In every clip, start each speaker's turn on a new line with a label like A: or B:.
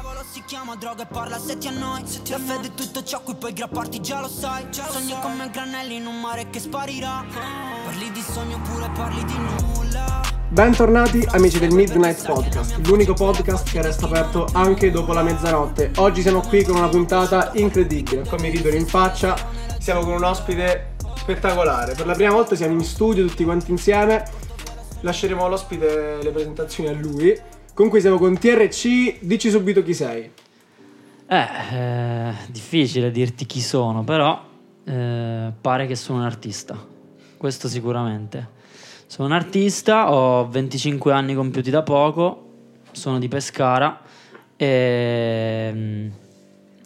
A: diavolo si chiama droga e parla se ti annoi. La fede è tutto ciò cui puoi grapparti già lo sai. Sogni come granelli in un mare che sparirà. Parli di sogno oppure parli di nulla.
B: Bentornati amici del Midnight Podcast, l'unico podcast che resta aperto anche dopo la mezzanotte. Oggi siamo qui con una puntata incredibile, come mi ridono in faccia, siamo con un ospite spettacolare. Per la prima volta siamo in studio tutti quanti insieme, lasceremo all'ospite le presentazioni a lui. Comunque siamo con TRC, dici subito chi sei.
C: Eh, eh, difficile dirti chi sono, però eh, pare che sono un artista. Questo sicuramente. Sono un artista, ho 25 anni compiuti da poco, sono di Pescara e mm,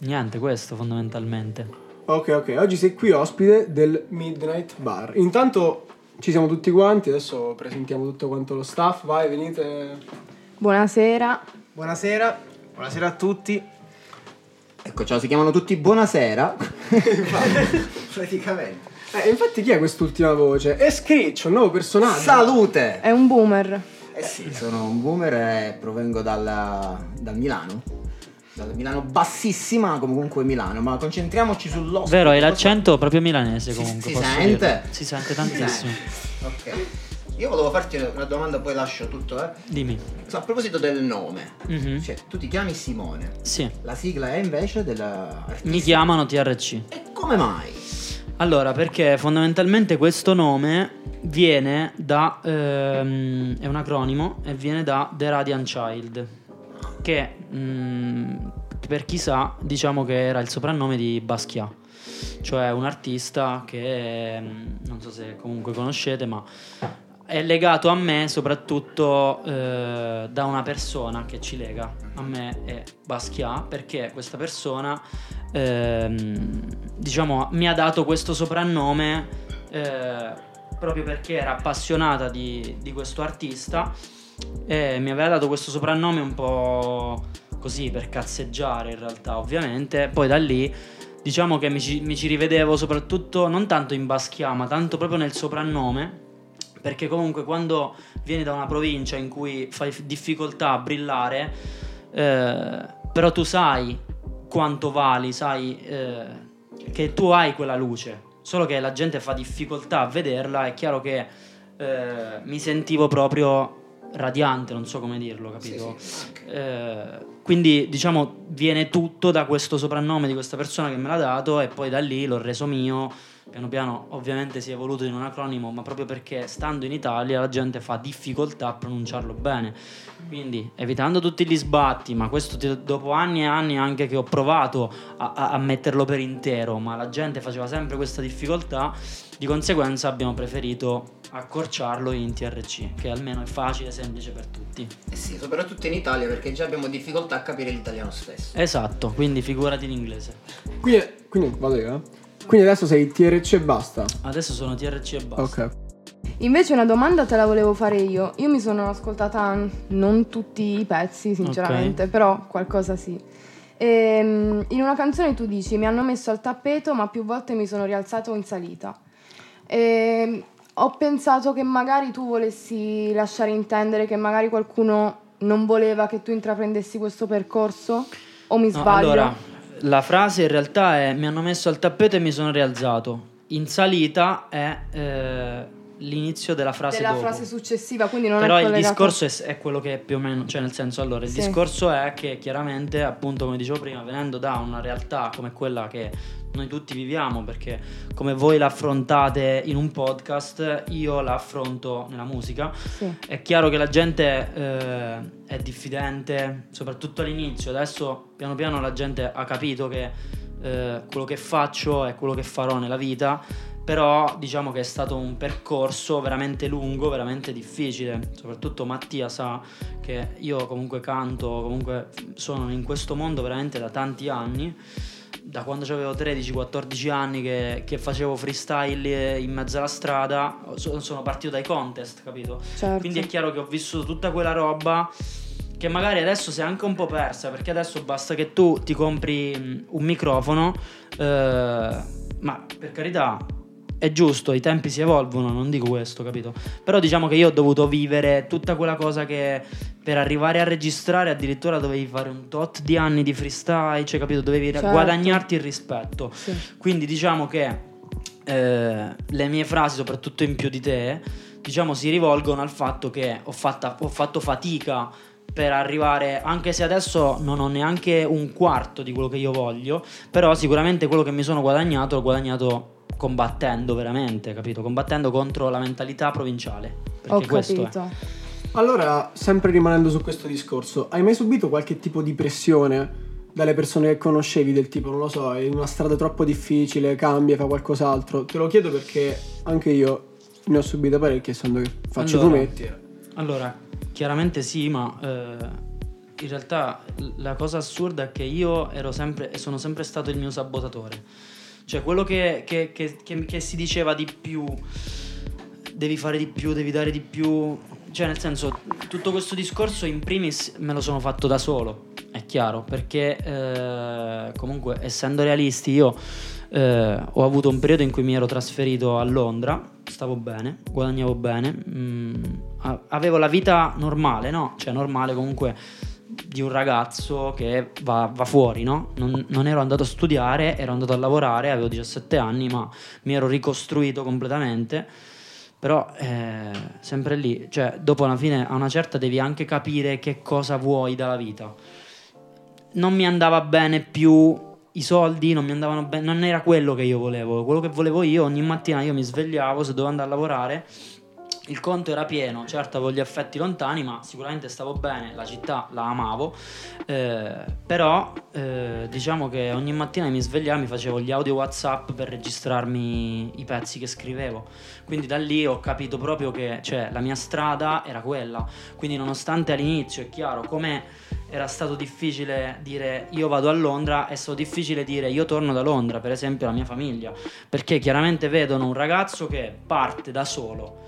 C: niente, questo fondamentalmente.
B: Ok, ok, oggi sei qui ospite del Midnight Bar. Intanto ci siamo tutti quanti, adesso presentiamo tutto quanto lo staff, vai, venite.
D: Buonasera.
E: Buonasera, buonasera a tutti. Ecco, ciao, si chiamano tutti Buonasera. Praticamente.
B: Eh, infatti chi è quest'ultima voce? È Scritch, un nuovo personaggio.
E: Salute!
D: È un boomer.
E: Eh sì, sono un boomer e provengo dalla- dal Milano. Dal Milano bassissima, comunque Milano, ma concentriamoci sull'ospite.
C: Vero, hai l'accento proprio milanese
E: Si-
C: comunque.
E: si
C: posso
E: sente?
C: dirlo. Si sente tantissimo.
E: Ok. Io volevo farti una domanda, poi lascio tutto, eh.
C: Dimmi.
E: A proposito del nome,
C: Mhm.
E: cioè, tu ti chiami Simone.
C: Sì,
E: La sigla è invece dell'artista.
C: mi chiamano TRC.
E: E come mai?
C: Allora, perché fondamentalmente questo nome viene da. ehm, è un acronimo e viene da The Radiant Child. Che mm, per chi sa, diciamo che era il soprannome di Basquiat. Cioè un artista che mm, non so se comunque conoscete, ma è legato a me soprattutto eh, da una persona che ci lega. A me è Basquiat perché questa persona ehm, diciamo mi ha dato questo soprannome eh, proprio perché era appassionata di, di questo artista e mi aveva dato questo soprannome un po' così per cazzeggiare in realtà ovviamente poi da lì diciamo che mi ci, mi ci rivedevo soprattutto non tanto in Basquiat ma tanto proprio nel soprannome perché comunque quando vieni da una provincia in cui fai difficoltà a brillare, eh, però tu sai quanto vali, sai eh, che tu hai quella luce, solo che la gente fa difficoltà a vederla, è chiaro che eh, mi sentivo proprio radiante, non so come dirlo, capito?
E: Sì, sì.
C: Eh, quindi diciamo viene tutto da questo soprannome di questa persona che me l'ha dato e poi da lì l'ho reso mio. Piano piano ovviamente si è evoluto in un acronimo, ma proprio perché stando in Italia la gente fa difficoltà a pronunciarlo bene. Quindi evitando tutti gli sbatti, ma questo dopo anni e anni anche che ho provato a, a- a metterlo per intero, ma la gente faceva sempre questa difficoltà, di conseguenza abbiamo preferito accorciarlo in TRC, che almeno è facile e semplice per tutti.
E: Eh sì, soprattutto in Italia perché già abbiamo difficoltà a capire l'italiano stesso.
C: Esatto, quindi figurati in inglese.
B: Quindi, quindi vado io, eh? Quindi adesso sei TRC e basta.
C: Adesso sono TRC e basta.
B: Ok.
D: Invece una domanda te la volevo fare io. Io mi sono ascoltata non tutti i pezzi, sinceramente, però qualcosa sì. Ehm, in una canzone tu dici mi hanno messo al tappeto ma più volte mi sono rialzato in salita. Ehm, ho pensato che magari tu volessi lasciare intendere che magari qualcuno non voleva che tu intraprendessi questo percorso? O mi
C: No,
D: sbaglio?
C: allora, la frase in realtà è mi hanno messo al tappeto e mi sono rialzato. In salita è eh, l'inizio della frase
D: Della
C: dopo.
D: frase successiva, quindi non
C: Però
D: è
C: il
D: collegato...
C: discorso è, è quello che più o meno, cioè nel senso, allora, il
D: Sì.
C: discorso è che chiaramente, appunto, come dicevo prima, venendo da una realtà come quella che noi tutti viviamo, perché come voi l'affrontate in un podcast, io la affronto nella musica.
D: Sì.
C: È chiaro che la gente eh, è diffidente, soprattutto all'inizio. Adesso piano piano la gente ha capito che eh, quello che faccio è quello che farò nella vita. Però diciamo che è stato un percorso veramente lungo, veramente difficile. Soprattutto Mattia sa che io comunque canto, comunque sono in questo mondo veramente da tanti anni. Da quando avevo 13-14 anni che, che facevo freestyle in mezzo alla strada, so- sono partito dai contest, capito?
D: Certo.
C: Quindi è chiaro che ho vissuto tutta quella roba che magari adesso si è anche un po' persa, perché adesso basta che tu ti compri mh, un microfono, eh, ma per carità è giusto, i tempi si evolvono, non dico questo, capito? Però diciamo che io ho dovuto vivere tutta quella cosa che, per arrivare a registrare addirittura dovevi fare un tot di anni di freestyle, cioè capito, dovevi
D: Certo.
C: guadagnarti il rispetto.
D: Sì.
C: Quindi diciamo che eh, le mie frasi, soprattutto in più di te, diciamo si rivolgono al fatto che ho, fatta- ho fatto fatica per arrivare, anche se adesso non ho neanche un quarto di quello che io voglio, però sicuramente quello che mi sono guadagnato l'ho guadagnato combattendo veramente, capito? Combattendo contro la mentalità provinciale. Perché
D: Ho
C: questo è.
D: capito.
B: Allora, sempre rimanendo su questo discorso, hai mai subito qualche tipo di pressione dalle persone che conoscevi del tipo, non lo so, è una strada troppo difficile, cambia, fa qualcos'altro? Te lo chiedo perché anche io ne ho subite parecchie, essendo che faccio
C: Allora.
B: fumetti.
C: Allora, chiaramente sì, ma eh, in realtà la cosa assurda è che io ero sempre e sono sempre stato il mio sabotatore. Cioè, quello che, che- che- che- si diceva di più, devi fare di più, devi dare di più. Cioè, nel senso, tutto questo discorso in primis me lo sono fatto da solo, è chiaro, perché eh, comunque, essendo realisti, io eh, ho avuto un periodo in cui mi ero trasferito a Londra, stavo bene, guadagnavo bene, mm, a- avevo la vita normale, no? Cioè normale comunque di un ragazzo che va, va fuori, no? Non, non ero andato a studiare, ero andato a lavorare, avevo 17 anni, ma mi ero ricostruito completamente. Però eh, sempre lì, cioè dopo alla fine a una certa devi anche capire che cosa vuoi dalla vita non mi andava bene più i soldi, non mi andavano bene, non era quello che io volevo. Quello che volevo io, ogni mattina io mi svegliavo, se dovevo andare a lavorare, il conto era pieno, certo avevo gli affetti lontani, ma sicuramente stavo bene, la città la amavo, eh, però eh, diciamo che ogni mattina mi svegliavo, mi facevo gli audio WhatsApp per registrarmi i pezzi che scrivevo. Quindi da lì ho capito proprio che cioè, la mia strada era quella. Quindi nonostante all'inizio, è chiaro, come era stato difficile dire io vado a Londra, è stato difficile dire io torno da Londra, per esempio la mia famiglia, perché chiaramente vedono un ragazzo che parte da solo.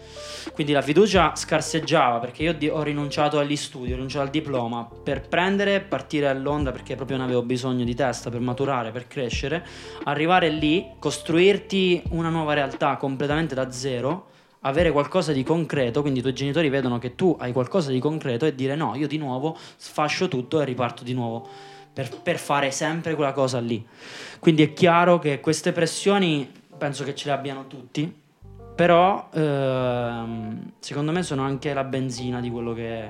C: Quindi la fiducia scarseggiava perché io ho rinunciato agli studi, ho rinunciato al diploma per prendere e partire a Londra perché proprio ne avevo bisogno di testa per maturare, per crescere, arrivare lì, costruirti una nuova realtà completamente da zero, avere qualcosa di concreto, quindi i tuoi genitori vedono che tu hai qualcosa di concreto e dire no, io di nuovo sfascio tutto e riparto di nuovo per, per fare sempre quella cosa lì. Quindi è chiaro che queste pressioni penso che ce le abbiano tutti, però ehm, secondo me sono anche la benzina di quello che,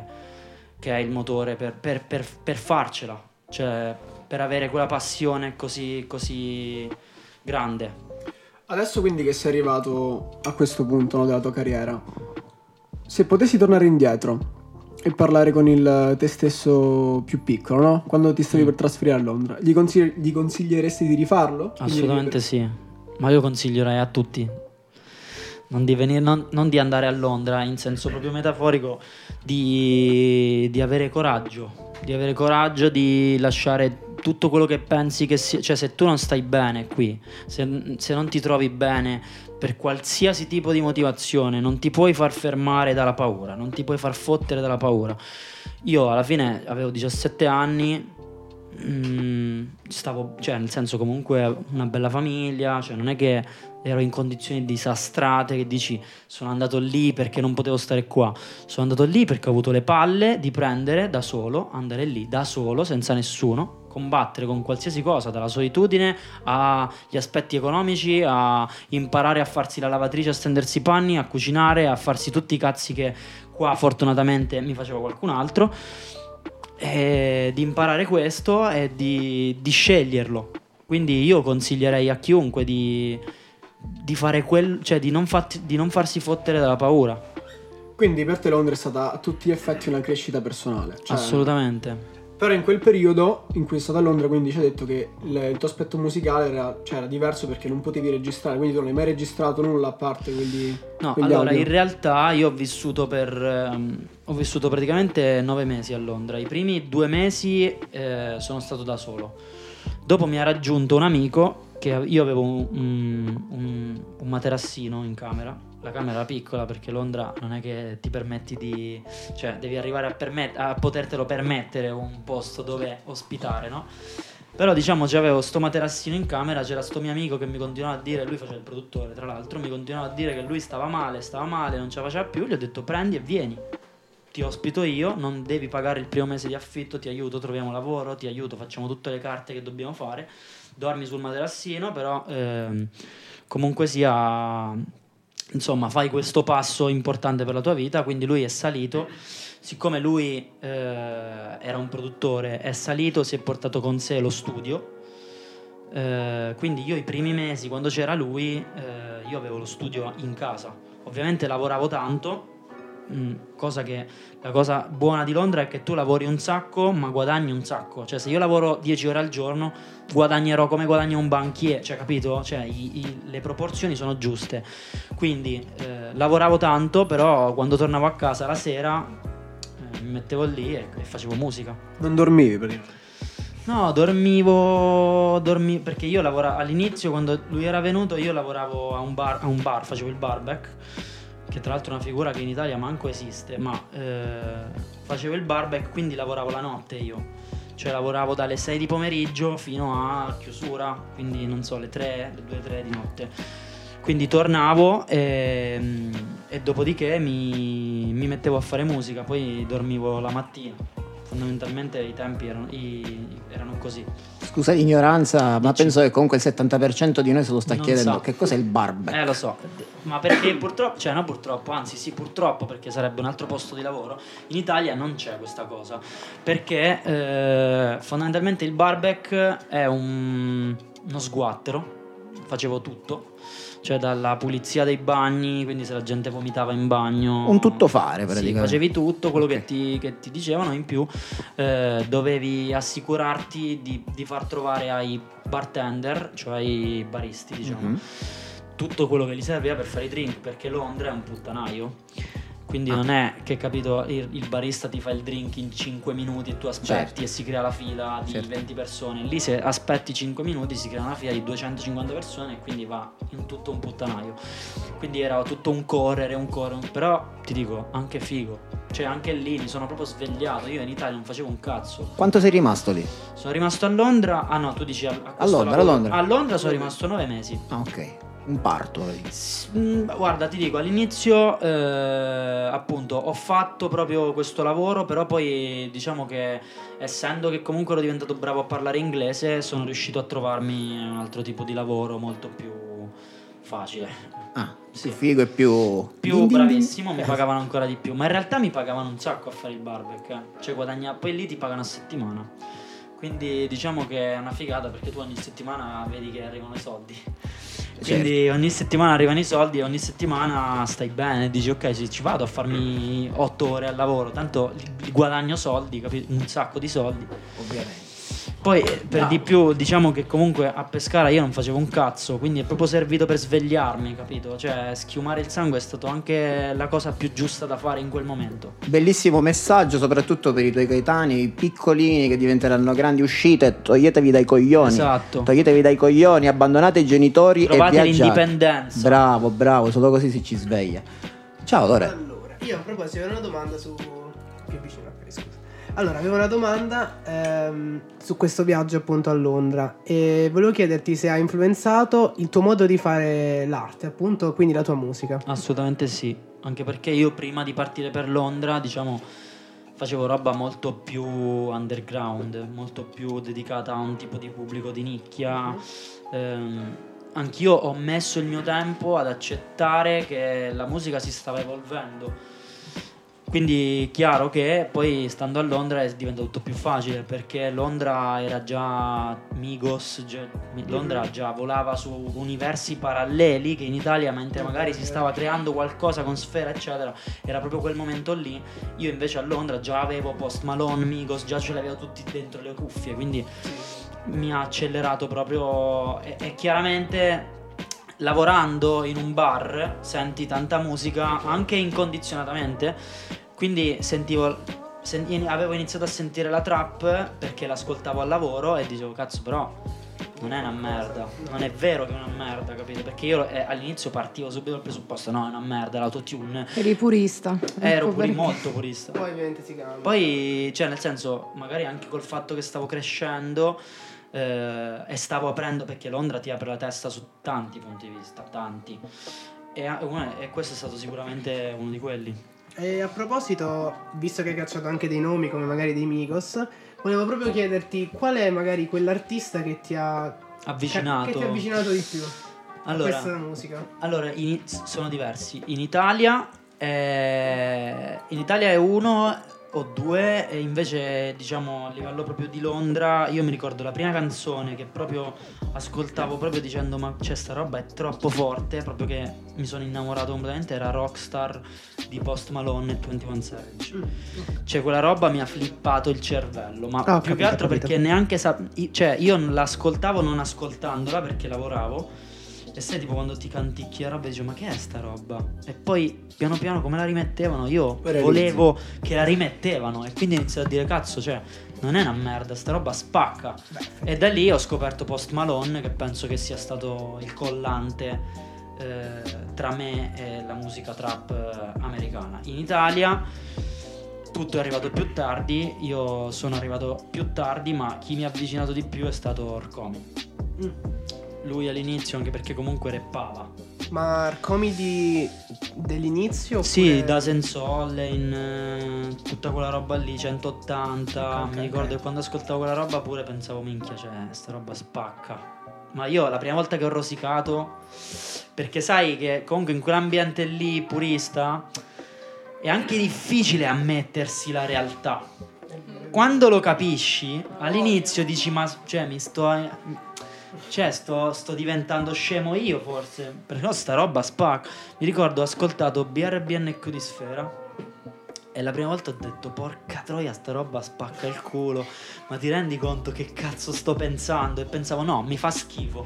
C: che è il motore per, per- per- per farcela, cioè per avere quella passione così, così grande.
B: Adesso quindi che sei arrivato a questo punto no, della tua carriera, se potessi tornare indietro e parlare con il te stesso più piccolo, no? Quando ti stavi
C: Mm.
B: per trasferire a Londra, gli, consigli- gli consiglieresti di rifarlo?
C: Assolutamente sì, ma io consiglierei a tutti non di, venire- non- non di andare a Londra in senso proprio metaforico, di, di avere coraggio, di avere coraggio di lasciare tutto quello che pensi che sia, cioè se tu non stai bene qui, se, se non ti trovi bene per qualsiasi tipo di motivazione, non ti puoi far fermare dalla paura, non ti puoi far fottere dalla paura. Io alla fine avevo 17 anni, mm, stavo, cioè nel senso comunque una bella famiglia, cioè non è che ero in condizioni disastrate che dici sono andato lì perché non potevo stare qua, sono andato lì perché ho avuto le palle di prendere da solo, andare lì da solo, senza nessuno, combattere con qualsiasi cosa, dalla solitudine agli aspetti economici, a imparare a farsi la lavatrice, a stendersi i panni, a cucinare, a farsi tutti i cazzi che qua fortunatamente mi faceva qualcun altro e di imparare questo e di, di sceglierlo. Quindi io consiglierei a chiunque di, di fare quel, cioè di non, fat- di non farsi fottere dalla paura.
B: Quindi per te Londra è stata a tutti gli effetti una crescita personale. cioè-
C: Assolutamente.
B: Però in quel periodo in cui sei stato a Londra, quindi ci hai detto che il, tuo aspetto musicale era, cioè, era diverso perché non potevi registrare, quindi tu non hai mai registrato nulla a parte quelli...
C: No,
B: quegli
C: allora
B: audio.
C: in realtà io ho vissuto per. ehm, ho vissuto praticamente nove mesi a Londra. I primi due mesi eh, sono stato da solo. Dopo mi ha raggiunto un amico che io avevo un, un- un materassino in camera. La camera era piccola perché Londra non è che ti permetti di. cioè devi arrivare a, permet- a potertelo permettere un posto dove ospitare, no? Però diciamo c'avevo sto materassino in camera, c'era sto mio amico che mi continuava a dire, lui faceva il produttore tra l'altro, mi continuava a dire che lui stava male, stava male, non ce la faceva più, gli ho detto prendi e vieni. Ti ospito io, non devi pagare il primo mese di affitto, ti aiuto, troviamo lavoro, ti aiuto, facciamo tutte le carte che dobbiamo fare, dormi sul materassino, però ehm, comunque sia, insomma, fai questo passo importante per la tua vita, quindi lui è salito, siccome lui eh, era un produttore, è salito, si è portato con sé lo studio, eh, quindi io i primi mesi, quando c'era lui, eh, io avevo lo studio in casa, ovviamente lavoravo tanto, Mm, cosa che la cosa buona di Londra è che tu lavori un sacco ma guadagni un sacco. Cioè se io lavoro 10 ore al giorno guadagnerò come guadagna un banchiere cioè capito? Cioè i, i, le proporzioni sono giuste. Quindi eh, lavoravo tanto però quando tornavo a casa la sera eh, mi mettevo lì e, e, facevo musica.
B: Non dormivi praticamente
C: No, dormivo, dormi, perché io lavoravo all'inizio quando lui era venuto io lavoravo a un bar, a un bar facevo il barback che tra l'altro è una figura che in Italia manco esiste, ma eh, facevo il barback, quindi lavoravo la notte io. Cioè lavoravo dalle 6 di pomeriggio fino a chiusura, quindi non so, le 3, le 2-3 di notte. Quindi tornavo e, e dopodiché mi, mi mettevo a fare musica, poi dormivo la mattina fondamentalmente i tempi erano, i, erano così.
E: Scusa l'ignoranza, ma penso che comunque il 70% di noi se lo sta non chiedendo so. che cos'è il barback.
C: Eh lo so, ma perché purtroppo, cioè no purtroppo, anzi sì purtroppo perché sarebbe un altro posto di lavoro, in Italia non c'è questa cosa, perché eh, fondamentalmente il barback è un, uno sguattero, facevo tutto cioè dalla pulizia dei bagni, quindi se la gente vomitava in bagno.
E: Un tuttofare praticamente.
C: Sì, facevi tutto quello okay. che, ti, che, ti, dicevano, in più eh, dovevi assicurarti di, di, far trovare ai bartender, cioè ai baristi, diciamo, mm-hmm. tutto quello che gli serviva per fare i drink, perché Londra è un puttanaio quindi ah. non è che capito il, il, barista ti fa il drink in 5 minuti e tu aspetti certo. e si crea la fila di certo. 20 persone. Lì se aspetti 5 minuti si crea una fila di 250 persone e quindi va in tutto un puttanaio. Quindi era tutto un correre, un correre, però ti dico anche figo. Cioè anche lì mi sono proprio svegliato. Io in Italia non facevo un cazzo.
E: Quanto sei rimasto lì?
C: Sono rimasto a Londra. Ah no, tu dici a,
E: a, a Londra, a Londra.
C: A Londra sono rimasto 9 mesi.
E: Ah, ok un parto.
C: Mm, guarda, ti dico, all'inizio eh, appunto ho fatto proprio questo lavoro, però poi diciamo che essendo che comunque ero diventato bravo a parlare inglese, sono riuscito a trovarmi un altro tipo di lavoro molto più facile.
E: Ah, sì. figo e più...
C: Più bravissimo, mi pagavano ancora di più, ma in realtà mi pagavano un sacco a fare il barbecue, eh. cioè guadagna... poi lì ti pagano a settimana. Quindi diciamo che è una figata perché tu ogni settimana vedi che arrivano i soldi. Quindi certo. ogni settimana arrivano i soldi e ogni settimana stai bene, dici ok ci vado a farmi 8 ore al lavoro, tanto guadagno soldi, capi- un sacco di soldi.
E: Ovviamente.
C: Poi per no. di più diciamo che comunque a Pescara io non facevo un cazzo, quindi è proprio servito per svegliarmi, capito? Cioè schiumare il sangue è stato anche la cosa più giusta da fare in quel momento.
E: Bellissimo messaggio soprattutto per i tuoi coetanei, i piccolini che diventeranno grandi uscite, toglietevi dai coglioni.
C: Esatto.
E: Toglietevi dai coglioni, abbandonate i genitori
C: Trovate
E: e
C: viaggiate. l'indipendenza.
E: Bravo, bravo, solo così si ci sveglia. Ciao Lore.
B: Allora, io a proposito ho una domanda su più vicino a te, scusa. Allora, avevo una domanda ehm, su questo viaggio appunto a Londra e volevo chiederti se ha influenzato il tuo modo di fare l'arte, appunto, quindi la tua musica.
C: Assolutamente sì, anche perché io prima di partire per Londra, diciamo, facevo roba molto più underground, molto più dedicata a un tipo di pubblico di nicchia. Mm-hmm. Ehm, anch'io ho messo il mio tempo ad accettare che la musica si stava evolvendo quindi chiaro che poi stando a Londra è diventato tutto più facile perché Londra era già Migos, già, Londra già volava su universi paralleli che in Italia mentre magari si stava creando qualcosa con Sfera eccetera era proprio quel momento lì. Io invece a Londra già avevo Post Malone, Migos, già ce li avevo tutti dentro le cuffie quindi mi ha accelerato proprio e, e chiaramente lavorando in un bar senti tanta musica anche incondizionatamente quindi sentivo, sen- avevo iniziato a sentire la trap perché l'ascoltavo al lavoro e dicevo cazzo però non è una merda, non è vero che è una merda, capito? Perché io eh, all'inizio partivo subito dal presupposto, no, è una merda, l'autotune.
D: Eri purista.
C: Ero ecco puri- molto purista.
B: Poi ovviamente si cambia.
C: Poi, cioè, nel senso, magari anche col fatto che stavo crescendo eh, e stavo aprendo, perché Londra ti apre la testa su tanti punti di vista, tanti. E, e questo è stato sicuramente uno di quelli.
B: E a proposito, visto che hai cacciato anche dei nomi come magari dei Migos, volevo proprio chiederti qual è magari quell'artista che ti ha
C: avvicinato,
B: che ti ha avvicinato di più
C: allora,
B: a questa musica.
C: Allora, in, sono diversi. In Italia, eh, in Italia è uno o due e invece diciamo a livello proprio di Londra io mi ricordo la prima canzone che proprio ascoltavo proprio dicendo ma c'è sta roba è troppo forte proprio che mi sono innamorato completamente era Rockstar di Post Malone e 21 Savage cioè quella roba mi ha flippato il cervello ma ah, più capito, che altro capito. perché neanche sa- cioè io l'ascoltavo non ascoltandola perché lavoravo e sai tipo quando ti canticchi la roba e dici ma che è sta roba? E poi piano piano come la rimettevano io volevo che la rimettevano e quindi inizio a dire cazzo cioè non è una merda, sta roba spacca. Beh. E da lì ho scoperto Post Malone che penso che sia stato il collante eh, tra me e la musica trap eh, americana. In Italia tutto è arrivato più tardi, io sono arrivato più tardi, ma chi mi ha avvicinato di più è stato Orcomi. Mm lui all'inizio, anche perché comunque reppava.
B: Ma Arcomidi dell'inizio? Oppure...
C: Sì, da Sensol in eh, tutta quella roba lì, 180. Okay, mi ricordo okay. che quando ascoltavo quella roba pure pensavo, minchia, cioè, sta roba spacca. Ma io la prima volta che ho rosicato, perché sai che comunque in quell'ambiente lì purista è anche difficile ammettersi la realtà. Quando lo capisci, all'inizio dici, ma cioè mi sto cioè, sto, sto, diventando scemo io forse. Però sta roba spacca. Mi ricordo ho ascoltato BRBNQ di Sfera. E la prima volta ho detto, porca troia, sta roba spacca il culo. Ma ti rendi conto che cazzo sto pensando? E pensavo, no, mi fa schifo.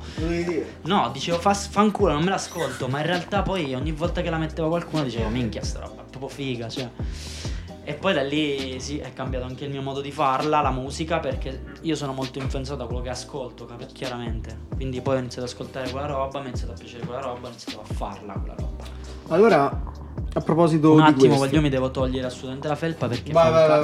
C: No, dicevo, fa, fa un culo, non me l'ascolto. Ma in realtà poi ogni volta che la metteva qualcuno dicevo, minchia, sta roba è proprio figa. Cioè. E poi da lì sì, è cambiato anche il mio modo di farla, la musica, perché io sono molto influenzato da quello che ascolto, chiaramente. Quindi poi ho iniziato ad ascoltare quella roba, mi è iniziato a piacere quella roba, ho iniziato a farla quella roba.
B: Allora, a proposito
C: un
B: attimo,
C: questo. io mi devo togliere assolutamente la felpa perché vai, vai, vai,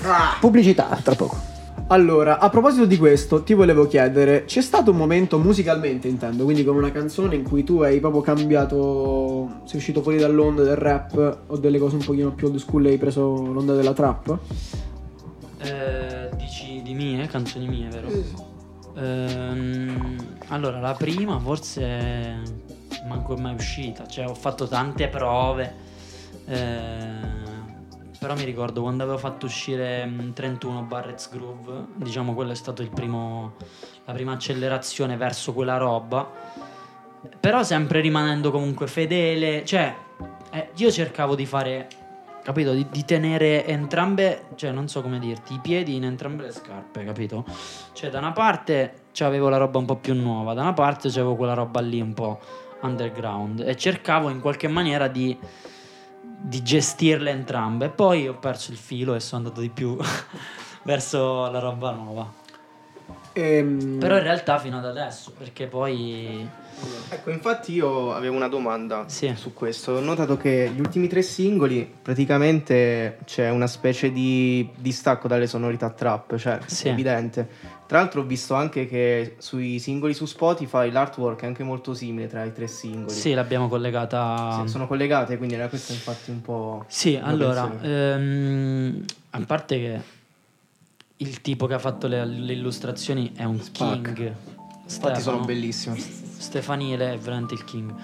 E: vai. Pubblicità tra poco.
B: Allora, a proposito di questo, ti volevo chiedere, c'è stato un momento musicalmente, intendo, quindi con una canzone in cui tu hai proprio cambiato, sei uscito fuori dall'onda del rap o delle cose un pochino più old school e hai preso l'onda della trap?
C: Eh, dici di mie, canzoni mie, vero? Ehm, allora, la prima forse manco è mai uscita, cioè ho fatto tante prove. Eh, però mi ricordo quando avevo fatto uscire 31 mm, Barrett's Groove, diciamo quello è stato primo, la prima accelerazione verso quella roba. Però sempre rimanendo comunque fedele, cioè eh, io cercavo di fare, capito, di, di, tenere entrambe, cioè non so come dirti, i piedi in entrambe le scarpe, capito? Cioè da una parte avevo la roba un po' più nuova, da una parte avevo quella roba lì un po' underground e cercavo in qualche maniera di di gestirle entrambe. Poi ho perso il filo e sono andato di più verso la roba nuova. Ehm... Però in realtà fino ad adesso, perché poi...
F: Ecco, infatti io avevo una domanda sì. su questo. Ho notato che gli ultimi tre singoli praticamente c'è una specie di distacco dalle sonorità trap, cioè sì. è evidente. Tra l'altro ho visto anche che sui singoli su Spotify l'artwork è anche molto simile tra i tre singoli.
C: Sì, l'abbiamo collegata.
F: Sì, sono collegate, quindi era questo infatti un po'...
C: Sì, allora, ehm, a parte che il tipo che ha fatto le, le illustrazioni è un Spark. king.
F: Infatti sono bellissime.
C: Stefanile è veramente il king.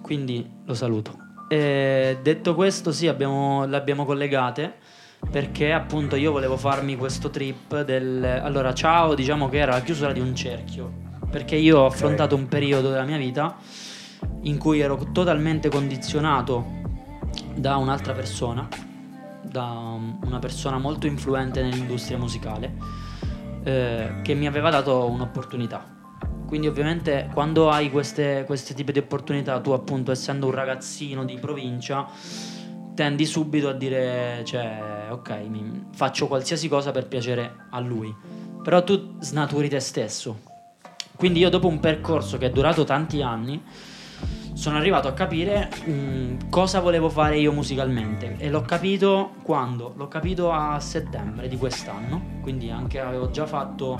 C: Quindi lo saluto. E detto questo, sì, abbiamo, le abbiamo collegate perché appunto io volevo farmi questo trip del... Allora, ciao, diciamo che era la chiusura di un cerchio, perché io ho affrontato un periodo della mia vita in cui ero totalmente condizionato da un'altra persona, da una persona molto influente nell'industria musicale, eh, che mi aveva dato un'opportunità. Quindi ovviamente quando hai queste, queste tipi di opportunità, tu appunto essendo un ragazzino di provincia, tendi subito a dire, cioè, ok, faccio qualsiasi cosa per piacere a lui. Però tu snaturi te stesso. Quindi io dopo un percorso che è durato tanti anni, sono arrivato a capire mh, mm, cosa volevo fare io musicalmente e l'ho capito quando? L'ho capito a settembre di quest'anno, quindi anche avevo già fatto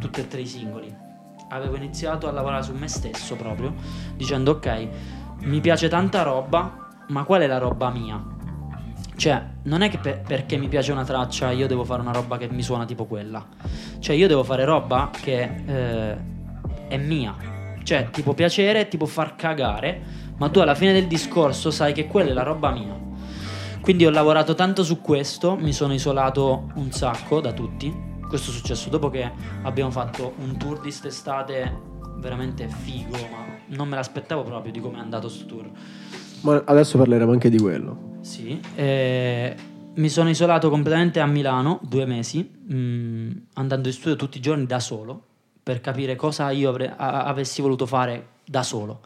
C: tutti e tre i singoli. Avevo iniziato a lavorare su me stesso proprio, dicendo ok, mi piace tanta roba, ma qual è la roba mia? Cioè, non è che per, perché mi piace una traccia io devo fare una roba che mi suona tipo quella. Cioè, io devo fare roba che eh, è mia. Cioè, ti può piacere, ti può far cagare, ma tu alla fine del discorso sai che quella è la roba mia. Quindi ho lavorato tanto su questo, mi sono isolato un sacco da tutti. Questo è successo dopo che abbiamo fatto un tour di quest'estate veramente figo, ma non me l'aspettavo proprio di come è andato sto tour.
B: Ma adesso parleremo anche di quello.
C: Sì, eh, mi sono isolato completamente a Milano due mesi, mh, mm, andando in studio tutti i giorni da solo, per capire cosa io avre- avessi voluto fare da solo,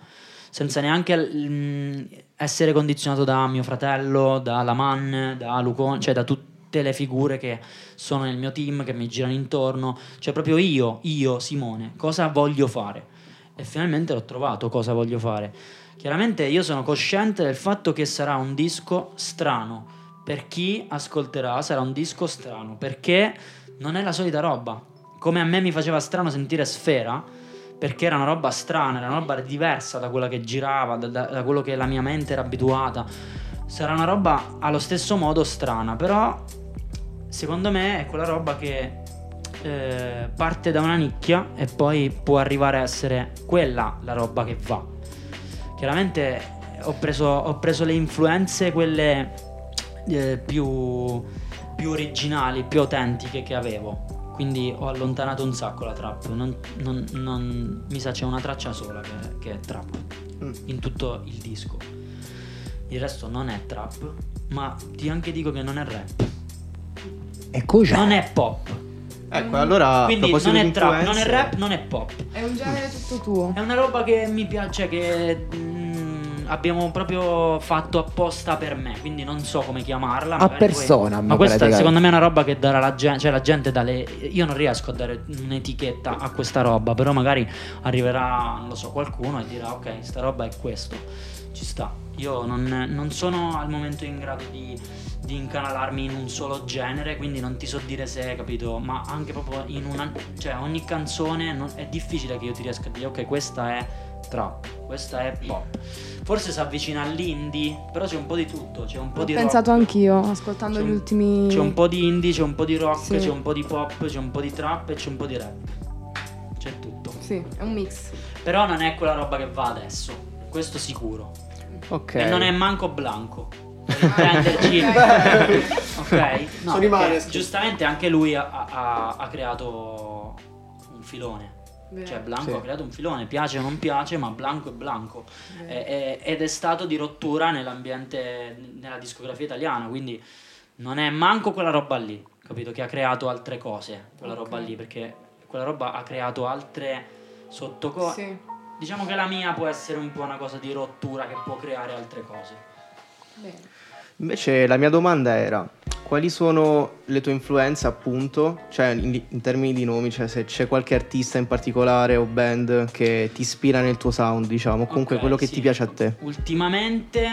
C: senza neanche mh, mm, essere condizionato da mio fratello, da Laman, da Lucone, cioè da tutte le figure che sono nel mio team, che mi girano intorno, cioè proprio io, io Simone, cosa voglio fare? E finalmente l'ho trovato cosa voglio fare Chiaramente io sono cosciente del fatto che sarà un disco strano. Per chi ascolterà sarà un disco strano, perché non è la solita roba. Come a me mi faceva strano sentire Sfera, perché era una roba strana, era una roba diversa da quella che girava, da, da quello che la mia mente era abituata. Sarà una roba allo stesso modo strana, però secondo me è quella roba che eh, parte da una nicchia e poi può arrivare a essere quella la roba che va. Chiaramente ho preso, ho preso le influenze, quelle eh, più, più, originali, più autentiche che avevo. Quindi ho allontanato un sacco la trap. Non, non, non, mi sa c'è una traccia sola che, che è trap mm. in tutto il disco. Il resto non è trap, ma ti anche dico che non è rap.
E: E cosa?
C: Non è pop.
F: Ecco, allora
C: Quindi non è trap, non è rap, non è pop.
D: È un genere tutto tuo.
C: È una roba che mi piace, che mm, abbiamo proprio fatto apposta per me, quindi non so come chiamarla.
E: A persona,
C: poi... ma questa secondo me è una roba che darà la gente, cioè la gente dà le... Io non riesco a dare un'etichetta a questa roba, però magari arriverà, non lo so, qualcuno e dirà ok, sta roba è questo, ci sta. Io non, non sono al momento in grado di di incanalarmi in un solo genere, quindi non ti so dire se, capito, ma anche proprio in una... cioè ogni canzone non, è difficile che io ti riesca a dire ok questa è trap, questa è pop. Forse si avvicina all'indie, però c'è un po' di tutto, c'è un po'
D: Ho
C: di
D: pensato
C: rock.
D: anch'io, ascoltando
C: c'è
D: gli
C: un,
D: ultimi...
C: C'è un po' di indie, c'è un po' di rock,
D: sì.
C: c'è un po' di pop, c'è un po' di trap e c'è un po' di rap. C'è tutto.
D: Sì, è un mix.
C: Però non è quella roba che va adesso, questo sicuro.
F: Ok.
C: E non è manco blanco prenderci. ok? No,
B: Sono i
C: Giustamente anche lui ha, ha, ha creato un filone. Beh. Cioè Blanco sì. ha creato un filone, piace o non piace, ma Blanco è Blanco. E, e, ed è stato di rottura nell'ambiente, nella discografia italiana, quindi non è manco quella roba lì, capito? Che ha creato altre cose, quella okay. roba lì, perché quella roba ha creato altre sottocose. Sì. Diciamo che la mia può essere un po' una cosa di rottura che può creare altre cose.
F: Bene. Invece la mia domanda era quali sono le tue influenze appunto, cioè in, in, termini di nomi, cioè se c'è qualche artista in particolare o band che ti ispira nel tuo sound, diciamo, comunque okay, quello che sì. ti piace a te.
C: Ultimamente,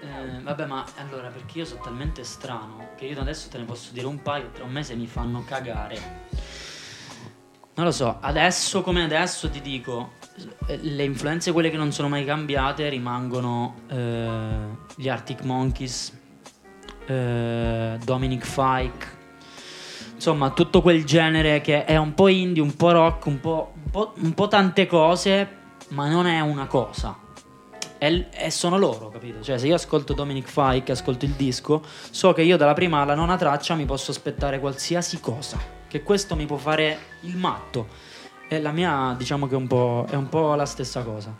C: eh, vabbè ma allora perché io sono talmente strano che io adesso te ne posso dire un paio, tra un mese mi fanno cagare. Non lo so, adesso come adesso ti dico, le influenze, quelle che non sono mai cambiate, rimangono eh, gli Arctic Monkeys, eh, Dominic Fike, insomma tutto quel genere che è un po' indie, un po' rock, un po', un po', un po tante cose, ma non è una cosa. E, sono loro, capito? Cioè, se io ascolto Dominic Fike, ascolto il disco, so che io dalla prima alla nona traccia mi posso aspettare qualsiasi cosa. Che questo mi può fare il matto e la mia diciamo che è un, po', è un po' la stessa cosa.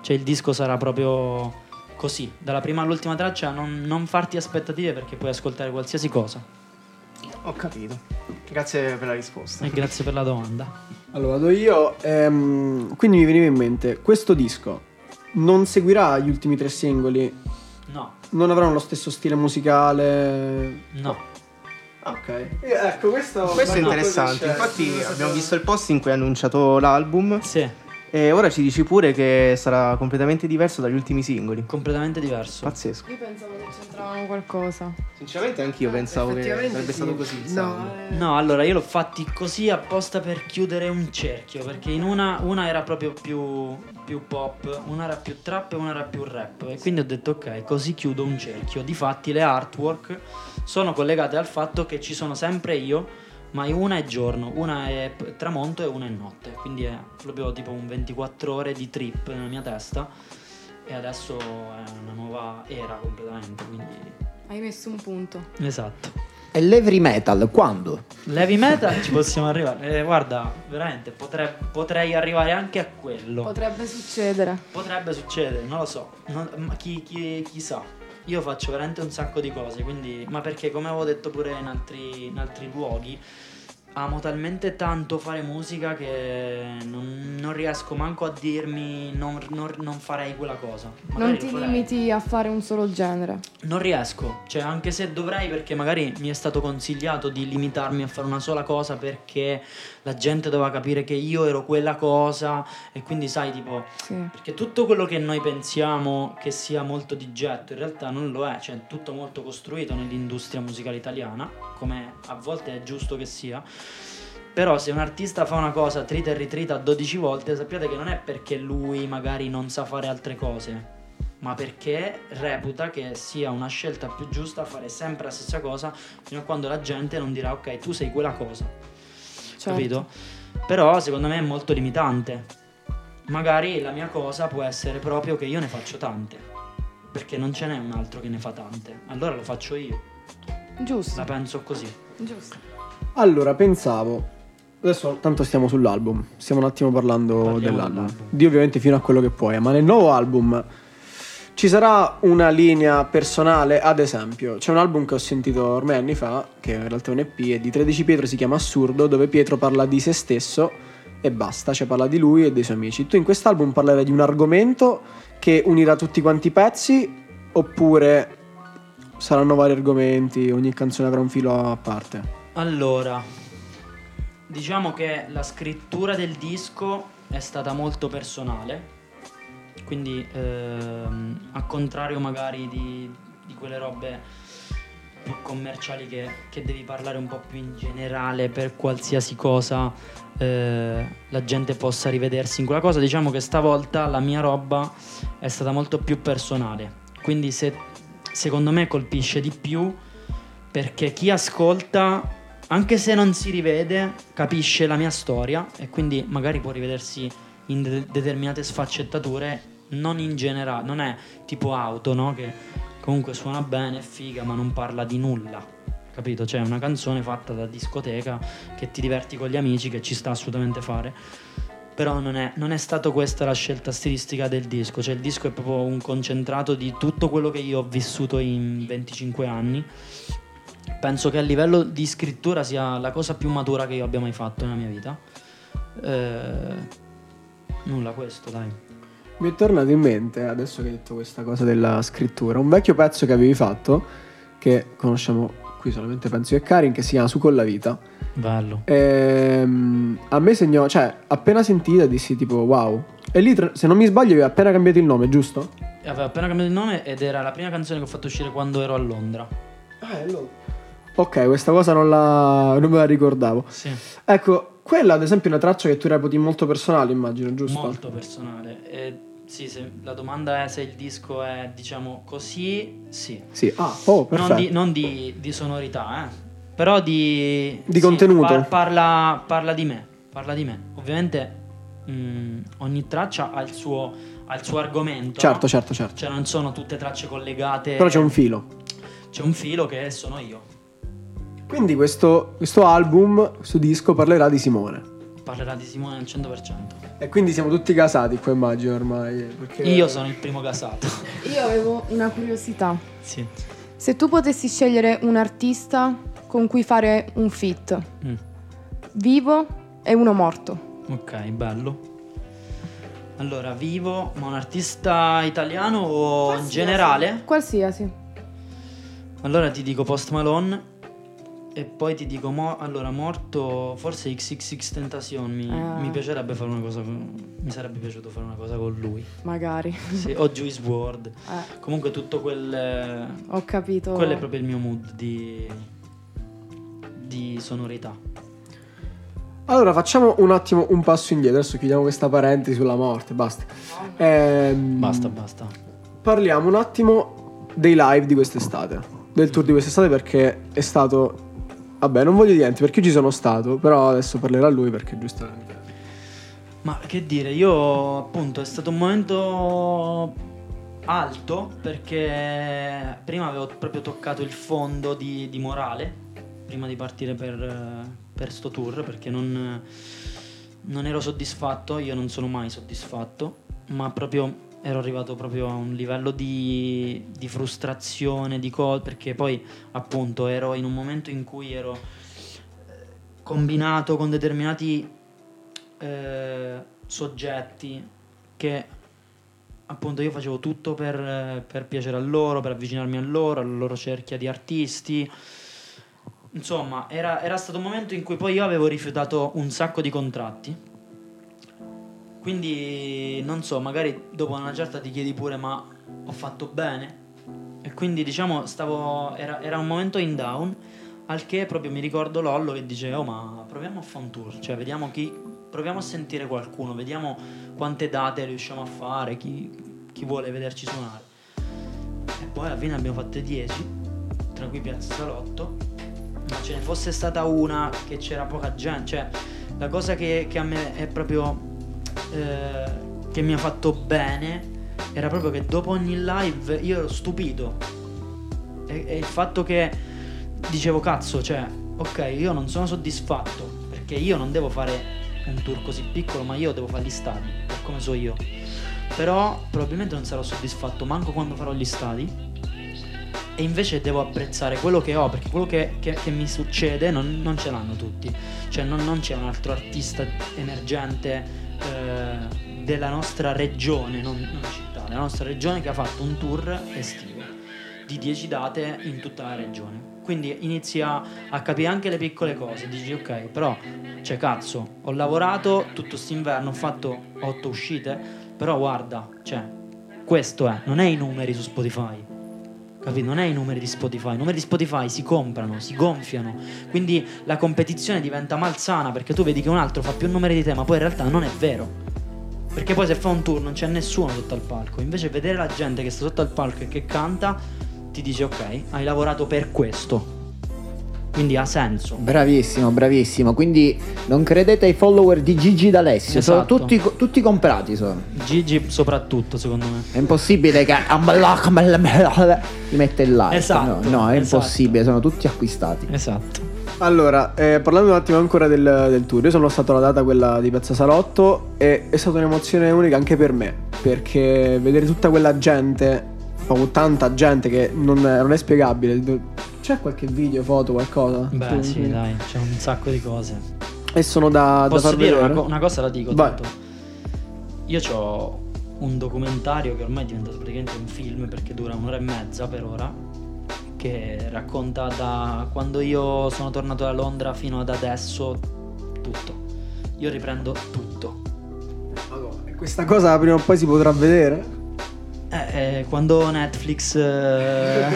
C: Cioè il disco sarà proprio così, dalla prima all'ultima traccia non, non farti aspettative perché puoi ascoltare qualsiasi cosa.
F: Ho capito. Grazie per la risposta.
C: E grazie per la domanda.
B: Allora vado io. Ehm, quindi mi veniva in mente, questo disco non seguirà gli ultimi tre singoli?
C: No.
B: Non avranno lo stesso stile musicale?
C: No.
B: Ok, ecco questo,
F: questo è interessante. Infatti abbiamo visto il post in cui ha annunciato l'album.
C: Sì.
F: E ora ci dici pure che sarà completamente diverso dagli ultimi singoli.
C: Completamente diverso.
F: Pazzesco.
D: Io pensavo che c'entravano qualcosa.
F: Sinceramente anch'io pensavo che sarebbe sì. stato così.
B: No,
C: eh... no, allora io l'ho fatti così apposta per chiudere un cerchio, perché in una, una era proprio più, più, pop, una era più trap e una era più rap. E quindi ho detto ok, così chiudo un cerchio. Difatti le artwork sono collegate al fatto che ci sono sempre io ma una è giorno, una è tramonto e una è notte, quindi è proprio tipo un 24 ore di trip nella mia testa e adesso è una nuova era completamente, quindi...
D: Hai messo un punto.
C: Esatto.
E: E l'heavy metal quando?
C: L'heavy metal ci possiamo arrivare. Eh, guarda, veramente potrei, potrei, arrivare anche a quello.
D: Potrebbe succedere.
C: Potrebbe succedere, non lo so. Non, ma chi, chi, chi sa? Io faccio veramente un sacco di cose, quindi, ma perché come avevo detto pure in altri, in altri luoghi, amo talmente tanto fare musica che non, non riesco manco a dirmi non, non, non farei quella cosa.
D: Magari non ti limiti a fare un solo genere.
C: Non riesco, cioè anche se dovrei perché magari mi è stato consigliato di limitarmi a fare una sola cosa perché la gente doveva capire che io ero quella cosa e quindi sai tipo sì. perché tutto quello che noi pensiamo che sia molto di getto in realtà non lo è, cioè è tutto molto costruito nell'industria musicale italiana, come a volte è giusto che sia però se un artista fa una cosa trita e ritrita 12 volte, sappiate che non è perché lui magari non sa fare altre cose, ma perché reputa che sia una scelta più giusta fare sempre la stessa cosa fino a quando la gente non dirà ok, tu sei quella cosa. Certo. Capito? Però secondo me è molto limitante. Magari la mia cosa può essere proprio che io ne faccio tante, perché non ce n'è un altro che ne fa tante. Allora lo faccio io.
D: Giusto.
C: La penso così.
D: Giusto.
B: Allora, pensavo, Adesso tanto stiamo sull'album, stiamo un attimo parlando Parliamo dell'album. Di ovviamente fino a quello che puoi, ma nel nuovo album ci sarà una linea personale, ad esempio, c'è un album che ho sentito ormai anni fa, che in realtà è un EP, è di 13 Pietro, si chiama Assurdo, dove Pietro parla di se stesso e basta, cioè parla di lui e dei suoi amici. Tu in quest'album parlerai di un argomento che unirà tutti quanti i pezzi oppure saranno vari argomenti, ogni canzone avrà un filo a parte?
C: Allora, Diciamo che la scrittura del disco è stata molto personale, quindi ehm, a contrario magari di, di, quelle robe più commerciali che, che, devi parlare un po' più in generale per qualsiasi cosa eh, la gente possa rivedersi in quella cosa, diciamo che stavolta la mia roba è stata molto più personale, quindi se, secondo me colpisce di più perché chi ascolta anche se non si rivede, capisce la mia storia e quindi magari può rivedersi in de- determinate sfaccettature, non in generale, non è tipo auto, no? Che comunque suona bene, è figa, ma non parla di nulla. Capito? Cioè, è una canzone fatta da discoteca che ti diverti con gli amici, che ci sta assolutamente fare. Però non è, non è stata questa la scelta stilistica del disco, cioè il disco è proprio un concentrato di tutto quello che io ho vissuto in 25 anni penso che a livello di scrittura sia la cosa più matura che io abbia mai fatto nella mia vita. Eh, nulla, questo dai.
B: Mi è tornato in mente, adesso che hai detto questa cosa della scrittura, un vecchio pezzo che avevi fatto, che conosciamo qui solamente penso io e Karin, che si chiama Su con la vita.
C: Bello.
B: E, ehm, a me segnò, cioè, appena sentita dissi tipo wow. E lì, se non mi sbaglio, avevi appena cambiato il nome, giusto?
C: Aveva appena cambiato il nome ed era la prima canzone che ho fatto uscire quando ero a Londra.
B: Ah, è Londra. Ok, questa cosa non, la, non me la ricordavo.
C: Sì.
B: Ecco, quella ad esempio è una traccia che tu reputi molto personale, immagino, giusto?
C: Molto personale. E, sì, se la domanda è se il disco è, diciamo, così, sì.
B: Sì, ah, oh, perfetto.
C: Non di, non di, di sonorità, eh. Però di...
B: Di sì, contenuto. Par-
C: parla, parla, di me, parla di me. Ovviamente mh, mm, ogni traccia ha il suo, ha il suo argomento.
B: Certo,
C: no?
B: certo, certo.
C: Cioè non sono tutte tracce collegate.
B: Però c'è un filo.
C: C'è un filo che sono io.
B: Quindi questo, questo album, questo disco parlerà di Simone.
C: Parlerà di Simone al 100%.
B: E quindi siamo tutti casati qua immagino ormai. Perché...
C: Io sono il primo casato.
D: Io avevo una curiosità.
C: Sì.
D: Se tu potessi scegliere un artista con cui fare un fit, mm. vivo e uno morto.
C: Ok, bello. Allora, vivo, ma un artista italiano o
D: Qualsiasi.
C: in generale?
D: Qualsiasi.
C: Allora ti dico Post Malone E poi ti dico, mo, allora, morto forse XXX Tentacion mi, ah. mi, piacerebbe fare una cosa con, mi sarebbe piaciuto fare una cosa con lui.
D: Magari.
C: Sì, o Juice World. Eh. Comunque tutto quel...
D: Ho capito.
C: Quello è proprio il mio mood di, di sonorità.
B: Allora facciamo un attimo un passo indietro, adesso chiudiamo questa parentesi sulla morte, basta.
C: Ehm, basta, basta.
B: Parliamo un attimo dei live di quest'estate, del tour di quest'estate perché è stato Vabbè, non voglio dire niente perché ci sono stato, però adesso parlerà lui perché giustamente.
C: Ma che dire, io appunto è stato un momento alto perché prima avevo proprio toccato il fondo di, di morale prima di partire per, per sto tour perché non, non ero soddisfatto, io non sono mai soddisfatto, ma proprio ero arrivato proprio a un livello di, di frustrazione, di cose, perché poi appunto ero in un momento in cui ero eh, combinato con determinati eh, soggetti che appunto io facevo tutto per, per, piacere a loro, per avvicinarmi a loro, alla loro cerchia di artisti. Insomma, era, era stato un momento in cui poi io avevo rifiutato un sacco di contratti quindi non so, magari dopo una certa ti chiedi pure ma ho fatto bene? E quindi diciamo stavo, era, era un momento in down al che proprio mi ricordo Lollo che dice oh ma proviamo a fare un tour, cioè vediamo chi, proviamo a sentire qualcuno, vediamo quante date riusciamo a fare, chi, chi vuole vederci suonare. E poi alla fine abbiamo fatte 10, tra cui Piazza Salotto, ma ce ne fosse stata una che c'era poca gente, cioè la cosa che, che a me è proprio eh, che mi ha fatto bene era proprio che dopo ogni live io ero stupito. E, e il fatto che dicevo cazzo, cioè, ok, io non sono soddisfatto perché io non devo fare un tour così piccolo, ma io devo fare gli stadi, per come so io. Però probabilmente non sarò soddisfatto manco quando farò gli stadi. E invece devo apprezzare quello che ho, perché quello che, che, che mi succede non, non, ce l'hanno tutti. Cioè non, non c'è un altro artista emergente eh, della nostra regione, non, non città, della nostra regione che ha fatto un tour estivo di 10 date in tutta la regione. Quindi inizi a, capire anche le piccole cose, dici ok, però, cioè cazzo, ho lavorato tutto quest'inverno, ho fatto 8 uscite, però guarda, cioè, questo è, non è i numeri su Spotify Capito? Non è i numeri di Spotify. I numeri di Spotify si comprano, si gonfiano. Quindi la competizione diventa malsana perché tu vedi che un altro fa più numeri di te, ma poi in realtà non è vero. Perché poi se fa un tour non c'è nessuno sotto al palco. Invece vedere la gente che sta sotto al palco e che canta ti dice ok, hai lavorato per questo quindi ha senso.
E: Bravissimo, bravissimo. Quindi non credete ai follower di Gigi D'Alessio, esatto. sono tutti, tutti, comprati. Sono.
C: Gigi soprattutto, secondo me.
E: È impossibile che gli mette il like. Esatto. No, no è esatto. impossibile, sono tutti acquistati.
C: Esatto.
B: Allora, eh, parlando un attimo ancora del, del, tour, io sono stato alla data quella di Piazza Salotto e è stata un'emozione unica anche per me, perché vedere tutta quella gente, o tanta gente che non, non è spiegabile, c'è qualche video, foto, qualcosa?
C: Beh, tu, sì, dai, c'è un sacco di cose.
B: E sono da,
C: Posso
B: da far dire
C: una, una, cosa la dico, tanto. Io ho un documentario che ormai è diventato praticamente un film perché dura un'ora e mezza per ora che racconta da quando io sono tornato da Londra fino ad adesso tutto. Io riprendo tutto.
B: Allora, e questa cosa prima o poi si potrà vedere?
C: Eh, eh quando Netflix eh,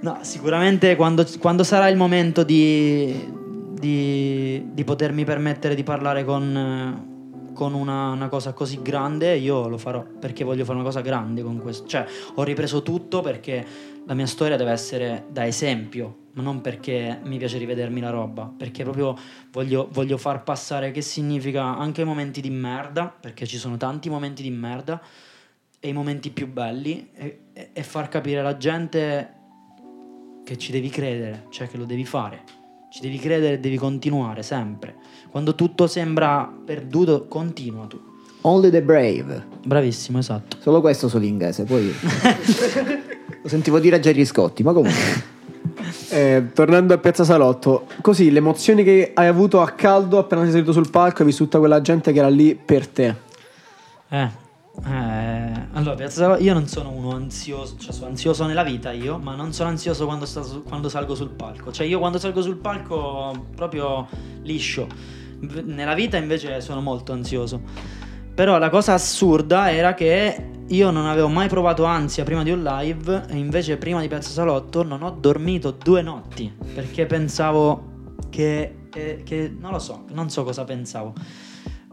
C: No, sicuramente quando, quando, sarà il momento di, di, di, potermi permettere di parlare con, con una, una, cosa così grande, io lo farò perché voglio fare una cosa grande con questo. Cioè, ho ripreso tutto perché la mia storia deve essere da esempio, ma non perché mi piace rivedermi la roba, perché proprio voglio, voglio far passare che significa anche momenti di merda, perché ci sono tanti momenti di merda, e i momenti più belli, e, e far capire alla gente che ci devi credere, cioè che lo devi fare. Ci devi credere e devi continuare sempre. Quando tutto sembra perduto, continua tu.
E: Only the brave.
C: Bravissimo, esatto.
E: Solo questo so l'inglese, poi lo sentivo dire a Gerry Scotti, ma comunque.
B: Eh, tornando a Piazza Salotto, così le emozioni che hai avuto a caldo appena sei salito sul palco, hai visto tutta quella gente che era lì per te.
C: Eh, eh allora io non sono uno ansioso, cioè sono ansioso nella vita io, ma non sono ansioso quando, sto, quando salgo sul palco. Cioè io quando salgo sul palco proprio liscio. Nella vita invece sono molto ansioso. Però la cosa assurda era che io non avevo mai provato ansia prima di un live e invece prima di Piazza Salotto non ho dormito due notti perché pensavo che, che, che non lo so, non so cosa pensavo.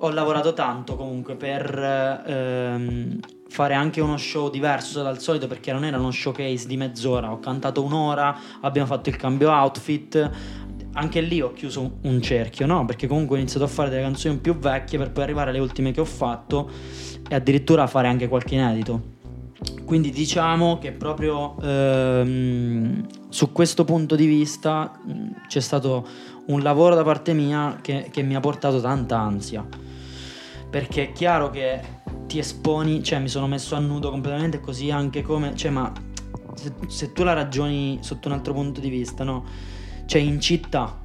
C: Ho lavorato tanto comunque per ehm, fare anche uno show diverso dal solito perché non era uno showcase di mezz'ora, ho cantato un'ora, abbiamo fatto il cambio outfit, anche lì ho chiuso un cerchio, no? Perché comunque ho iniziato a fare delle canzoni più vecchie per poi arrivare alle ultime che ho fatto e addirittura a fare anche qualche inedito. Quindi diciamo che proprio ehm, su questo punto di vista c'è stato un lavoro da parte mia che, che mi ha portato tanta ansia. Perché è chiaro che ti esponi, cioè mi sono messo a nudo completamente così anche come, cioè ma se, se tu la ragioni sotto un altro punto di vista, no? Cioè in città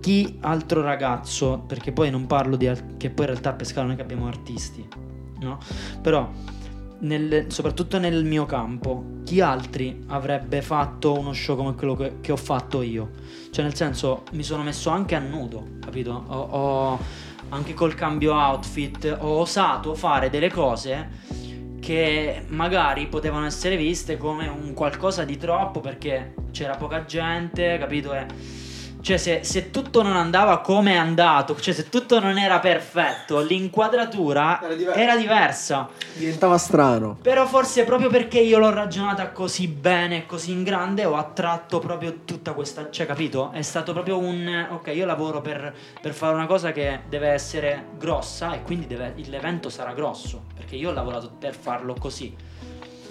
C: chi altro ragazzo, perché poi non parlo di che poi in realtà a Pescara non è che abbiamo artisti, no? Però nel, soprattutto nel mio campo, chi altri avrebbe fatto uno show come quello che, che, ho fatto io? Cioè, nel senso, mi sono messo anche a nudo, capito? Ho, ho anche col cambio outfit, ho osato fare delle cose che magari potevano essere viste come un qualcosa di troppo perché c'era poca gente, capito? E cioè, se, se, tutto non andava come è andato, cioè se tutto non era perfetto, l'inquadratura era, diver- era, diversa.
B: Diventava strano.
C: Però forse proprio perché io l'ho ragionata così bene, così in grande, ho attratto proprio tutta questa. Cioè, capito? È stato proprio un. Ok, io lavoro per, per fare una cosa che deve essere grossa e quindi deve, l'evento sarà grosso. Perché io ho lavorato per farlo così.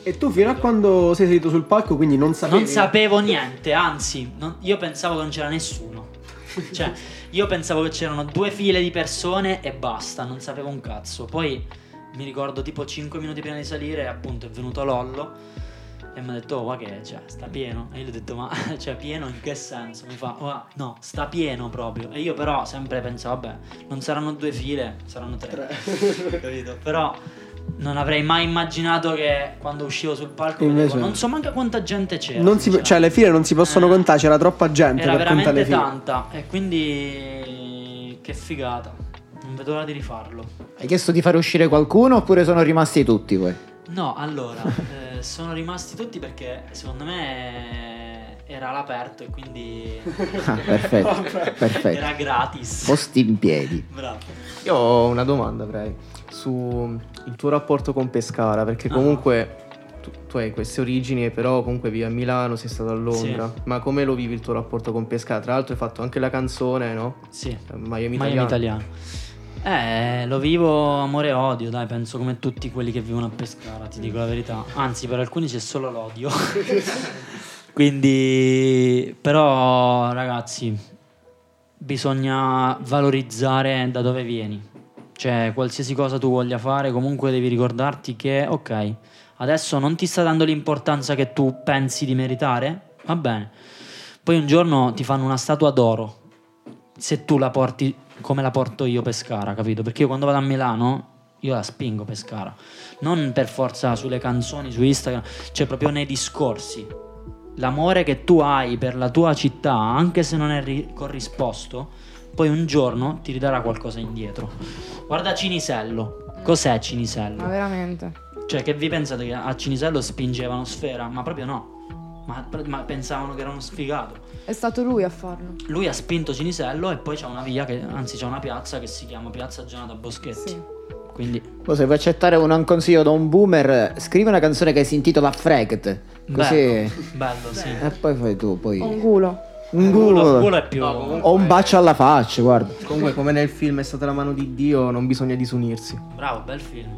B: E tu fino a quando sei salito sul palco quindi non sapevi?
C: Non sapevo niente, anzi, non, io pensavo che non c'era nessuno. cioè, io pensavo che c'erano due file di persone e basta, non sapevo un cazzo. Poi mi ricordo tipo 5 minuti prima di salire, appunto, è venuto Lollo e mi ha detto, oh, ma che cioè, sta pieno? E io gli ho detto, ma cioè, pieno in che senso? Mi fa, oh, no, sta pieno proprio. E io però sempre pensavo, vabbè, non saranno due file, saranno tre. tre. Capito? Però non avrei mai immaginato che quando uscivo sul palco Invece... non so manca quanta gente c'era.
B: Non si, cioè le file non si possono eh, contare, c'era troppa gente
C: era
B: per contare le
C: file. tanta e quindi che figata. Non vedo l'ora di rifarlo.
E: Hai chiesto di fare uscire qualcuno oppure sono rimasti tutti poi?
C: No, allora, eh, sono rimasti tutti perché secondo me era all'aperto e quindi
E: ah, perfetto, perfetto.
C: era gratis.
E: Posti in piedi.
C: Bravo.
F: Io ho una domanda, avrei sul tuo rapporto con Pescara, perché ah. comunque tu, tu, hai queste origini, però comunque vivi a Milano, sei stato a Londra. Sì. Ma come lo vivi il tuo rapporto con Pescara? Tra l'altro hai fatto anche la canzone, no?
C: Sì.
F: Eh, Miami, Miami Italiano.
C: Eh, lo vivo amore e odio, dai, penso come tutti quelli che vivono a Pescara, ti dico la verità. Anzi, per alcuni c'è solo l'odio. Quindi, però, ragazzi, bisogna valorizzare da dove vieni cioè, qualsiasi cosa tu voglia fare, comunque devi ricordarti che, ok, adesso non ti sta dando l'importanza che tu pensi di meritare? Va bene. Poi un giorno ti fanno una statua d'oro. Se tu la porti come la porto io Pescara, capito? Perché io quando vado a Milano, io la spingo Pescara. Non per forza sulle canzoni, su Instagram, cioè proprio nei discorsi. L'amore che tu hai per la tua città, anche se non è ri- corrisposto, poi un giorno ti ridarà qualcosa indietro. Guarda Cinisello. Cos'è Cinisello?
D: Ma veramente?
C: Cioè, che vi pensate che a Cinisello spingevano sfera? Ma proprio no. Ma, ma, pensavano che era uno sfigato.
D: È stato lui a farlo.
C: Lui ha spinto Cinisello e poi c'è una via, che, anzi c'è una piazza che si chiama Piazza Gianata Boschetti. Sì. Quindi...
E: Poi se vuoi accettare un consiglio da un boomer, scrivi una canzone che si intitola Fragged. Così...
C: Bello, bello sì.
E: E poi fai tu, poi...
D: Un culo.
C: Un culo, culo è più. No,
E: o un bacio alla faccia, guarda.
F: Comunque, come nel film è stata la mano di Dio, non bisogna disunirsi.
C: Bravo, bel film.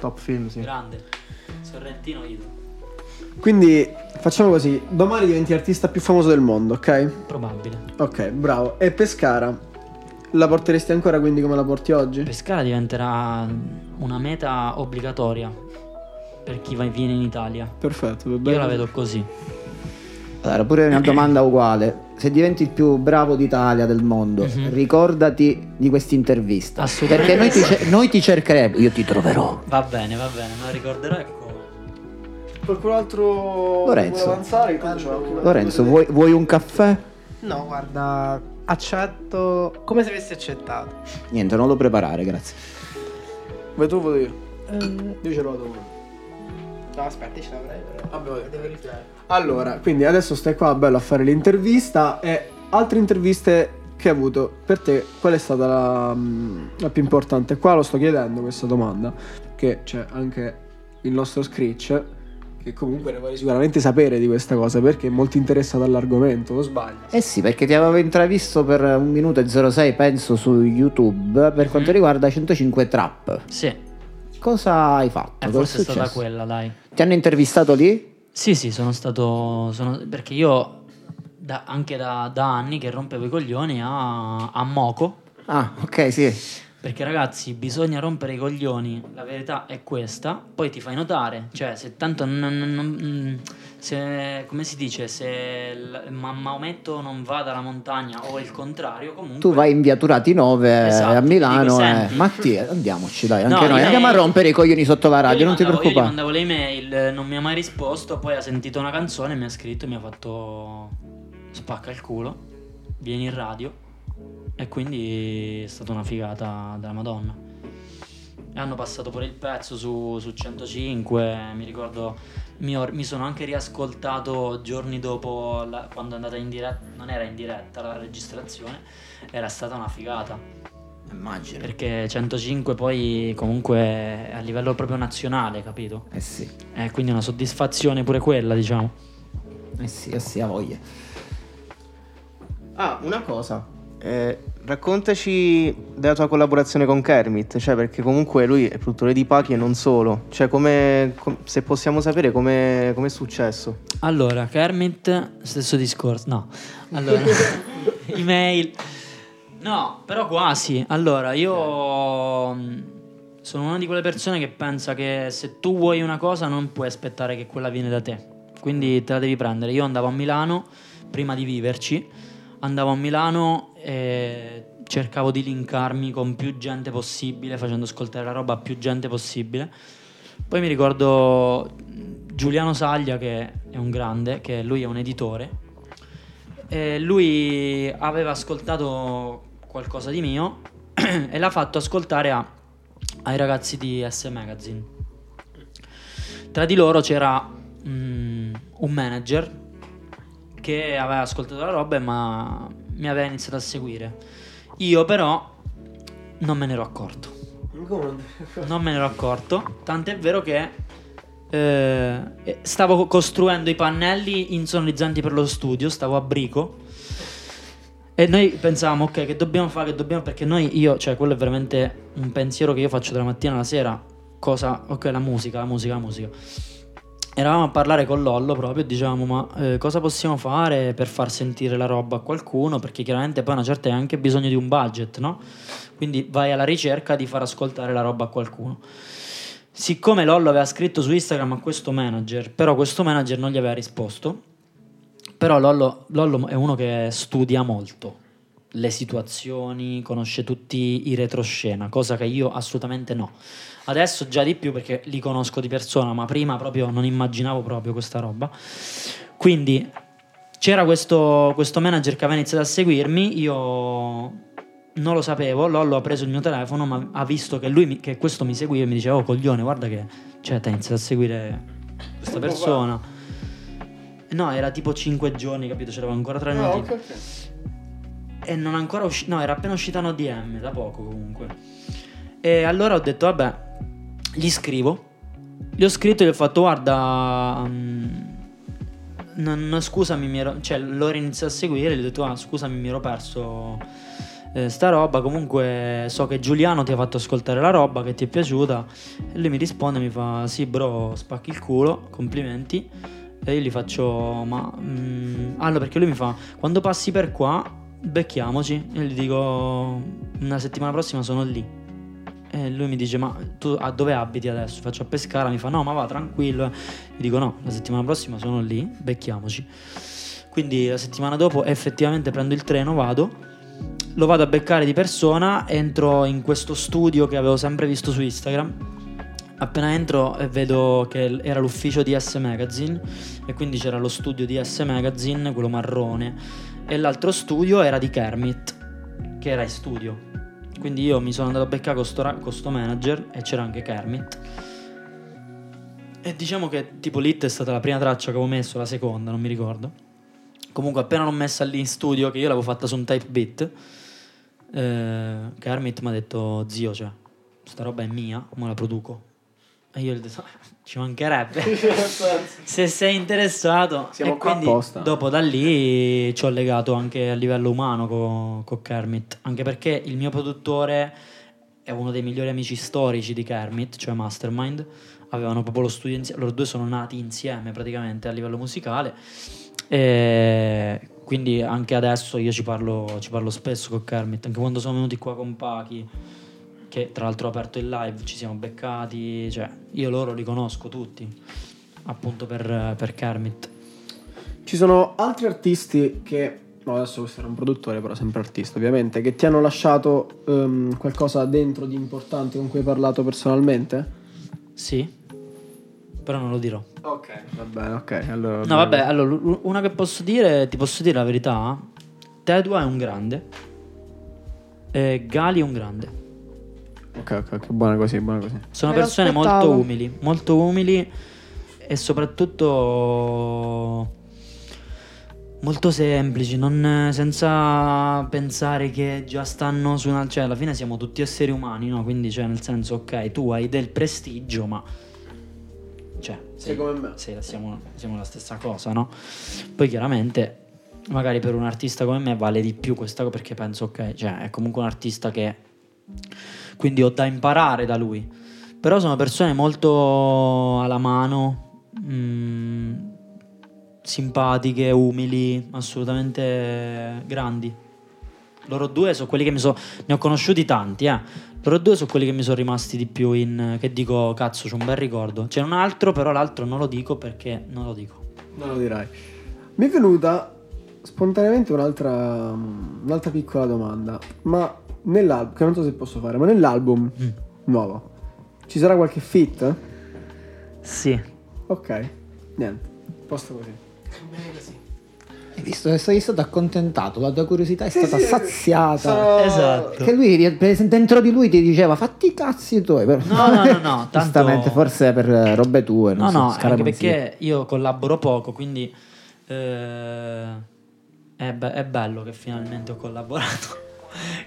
F: Top film, sì.
C: Grande. Sorrentino Ido.
B: Quindi facciamo così: domani diventi l'artista più famoso del mondo, ok?
C: Probabile.
B: Ok, bravo. E Pescara? La porteresti ancora quindi come la porti oggi?
C: Pescara diventerà una meta obbligatoria per chi va viene in Italia.
B: Perfetto,
C: Io la vedo così.
E: Allora, pure una domanda uguale. Se diventi il più bravo d'Italia, del mondo, mm-hmm. ricordati di questa intervista. Perché noi ti, noi ti, cercheremo, io ti troverò.
C: Va bene, va bene, me la ricorderò come.
B: Qualcun altro
E: Lorenzo, vuole avanzare? Lorenzo, vuoi, vuoi un caffè?
F: No, guarda, accetto come se avessi accettato.
E: Niente, non lo preparare, grazie.
B: Vai tu, vado io. Uh... Io ce l'ho da uno.
F: No, aspetta, ce l'avrei però. Vabbè, devo riflettere.
B: Allora, quindi adesso stai qua bello a fare l'intervista e altre interviste che hai avuto per te, qual è stata la, mm, la più importante? Qua lo sto chiedendo questa domanda, che c'è anche il nostro Screech che comunque ne vuole sicuramente sapere di questa cosa perché è molto interessato all'argomento, o sbaglio?
E: Eh sì, perché ti avevo intravisto per un minuto e 06 penso su YouTube per quanto mm. riguarda 105 Trap.
C: Sì.
E: Cosa hai fatto?
C: Eh, forse è stata quella, dai.
E: Ti hanno intervistato lì?
C: Sì, sì, sono stato. Sono, perché io da, anche da, da, anni che rompevo i coglioni a, a Moco.
E: Ah, ok, sì.
C: Perché ragazzi, bisogna rompere i coglioni, la verità è questa, poi ti fai notare, cioè se tanto non, non, se, come si dice, se Maometto non va dalla montagna o il contrario, comunque...
E: Tu vai in via Turati 9 esatto, a Milano dico, e... Mattia, andiamoci dai, anche no, noi, andiamo a rompere i coglioni sotto la radio, non
C: mandavo,
E: ti preoccupare.
C: Io gli mandavo le email, non mi ha mai risposto, poi ha sentito una canzone, mi ha scritto e mi ha fatto spacca il culo, vieni in radio e quindi è stata una figata della Madonna. E hanno passato pure il pezzo su, su 105, mi ricordo, mi, ho, mi, sono anche riascoltato giorni dopo la, quando è andata in diretta, non era in diretta la registrazione, era stata una figata.
E: Immagino.
C: Perché 105 poi comunque a livello proprio nazionale, capito?
E: Eh sì.
C: Eh, quindi una soddisfazione pure quella, diciamo.
E: Eh sì, eh sì, a voglia.
F: Ah, una cosa. Eh, raccontaci della tua collaborazione con Kermit, cioè perché comunque lui è produttore di Pachi e non solo, cioè come, com- se possiamo sapere come è successo.
C: Allora, Kermit, stesso discorso, no, allora, email, no, però quasi, allora io mm, sono una di quelle persone che pensa che se tu vuoi una cosa non puoi aspettare che quella viene da te, quindi te la devi prendere, io andavo a Milano prima di viverci, andavo a Milano e cercavo di linkarmi con più gente possibile, facendo ascoltare la roba a più gente possibile. Poi mi ricordo Giuliano Saglia, che è un grande, che lui è un editore, e lui aveva ascoltato qualcosa di mio e l'ha fatto ascoltare a, ai ragazzi di S Magazine. Tra di loro c'era mm, un manager che aveva ascoltato la roba ma mi aveva iniziato a seguire. Io però non me ne ero accorto. Non me ne ero accorto, tant'è vero che eh, stavo costruendo i pannelli insonorizzanti per lo studio, stavo a brico. E noi pensavamo, ok, che dobbiamo fare, che dobbiamo... Perché noi, io, cioè, quello è veramente un pensiero che io faccio dalla mattina alla sera. Cosa? Ok, la musica, la musica, la musica eravamo a parlare con Lollo proprio e dicevamo ma eh, cosa possiamo fare per far sentire la roba a qualcuno? Perché chiaramente poi una certa hai anche bisogno di un budget no? quindi vai alla ricerca di far ascoltare la roba a qualcuno. Siccome Lollo aveva scritto su Instagram a questo manager però questo manager non gli aveva risposto. Però Lollo, Lollo è uno che studia molto le situazioni conosce tutti i retroscena cosa che io assolutamente no Adesso già di più perché li conosco di persona, ma prima proprio non immaginavo proprio questa roba. Quindi c'era questo, questo manager che aveva iniziato a seguirmi, io non lo sapevo, Lollo ha preso il mio telefono, ma ha visto che, lui, che questo mi seguiva e mi diceva, oh coglione, guarda che, cioè, ti hai iniziato a seguire questa persona. No, era tipo 5 giorni, capito? C'erano ancora tre no, notifiche. Okay, okay. E non ancora uscito, no, era appena uscita un ODM, da poco comunque. E allora ho detto, vabbè, gli scrivo. Gli ho scritto e gli ho fatto guarda... Um, non, scusami, mi ero, cioè loro iniziato a seguire, gli ho detto ah scusami mi ero perso eh, sta roba, comunque so che Giuliano ti ha fatto ascoltare la roba, che ti è piaciuta e lui mi risponde mi fa sì bro spacchi il culo, complimenti e io gli faccio ma... Mm, allora perché lui mi fa quando passi per qua becchiamoci e gli dico una settimana prossima sono lì e lui mi dice: Ma tu a dove abiti adesso? Faccio a Pescara. Mi fa: No, ma va tranquillo. Gli dico: No, la settimana prossima sono lì, becchiamoci. Quindi la settimana dopo effettivamente prendo il treno, vado, lo vado a beccare di persona, entro in questo studio che avevo sempre visto su Instagram. Appena entro e vedo che era l'ufficio di S Magazine e quindi c'era lo studio di S Magazine, quello marrone, e l'altro studio era di Kermit, che era in studio. Quindi io mi sono andato a beccare con sto, con sto manager e c'era anche Kermit. E diciamo che tipo Lit è stata la prima traccia che avevo messo, la seconda, non mi ricordo. Comunque appena l'ho messa lì in studio, che io l'avevo fatta su un type beat, eh, Kermit mi ha detto, zio, cioè, sta roba è mia, ma la produco. E io gli ho detto, ci mancherebbe. Se sei interessato.
B: Siamo
C: e quindi
B: apposta.
C: dopo da lì ci ho legato anche a livello umano con co Kermit. Anche perché il mio produttore è uno dei migliori amici storici di Kermit, cioè Mastermind. Avevano proprio lo studio insieme. Loro due sono nati insieme praticamente a livello musicale. E quindi anche adesso io ci parlo, ci parlo spesso con Kermit. Anche quando sono venuti qua con Pachi che tra l'altro ho aperto il live, ci siamo beccati, cioè io loro li conosco tutti, appunto per, per Kermit.
B: Ci sono altri artisti che, no adesso questo era un produttore però sempre artista ovviamente, che ti hanno lasciato um, qualcosa dentro di importante con cui hai parlato personalmente?
C: Sì, però non lo dirò.
B: Ok, va bene, ok. Allora,
C: no vabbè, allora una che posso dire, ti posso dire la verità, Tedua è un grande, e Gali è un grande.
B: Ok, ok, ok, buona così, buona così.
C: Sono persone molto umili, molto umili e soprattutto molto semplici, non, senza pensare che già stanno su una... cioè alla fine siamo tutti esseri umani, no? Quindi cioè nel senso, ok, tu hai del prestigio, ma... Cioè,
B: sei come me.
C: Sì, siamo, siamo la stessa cosa, no? Poi chiaramente magari per un artista come me vale di più questa cosa perché penso, ok, cioè è comunque un artista che quindi ho da imparare da lui. Però sono persone molto alla mano, mh, mm, simpatiche, umili, assolutamente grandi. Loro due sono quelli che mi sono. Ne ho conosciuti tanti, eh. Loro due sono quelli che mi sono rimasti di più in. Che dico, cazzo, c'è un bel ricordo. C'è un altro, però l'altro non lo dico perché non lo dico.
B: Non lo dirai. Mi è venuta spontaneamente un'altra, un'altra piccola domanda. Ma nell'album, che non so se posso fare, ma nell'album mm. nuovo ci sarà qualche fit?
C: Sì.
B: Ok, niente, posto così.
E: Hai visto che sei stato accontentato, la tua curiosità è stata
B: sì,
E: saziata.
B: Sono...
C: Esatto.
E: Che lui dentro di lui ti diceva fatti i cazzi tuoi.
C: Però... No, no, no, no.
E: Giustamente, forse per robe tue.
C: No,
E: so,
C: no, anche perché io collaboro poco, quindi eh, è, be- è bello che finalmente ho collaborato.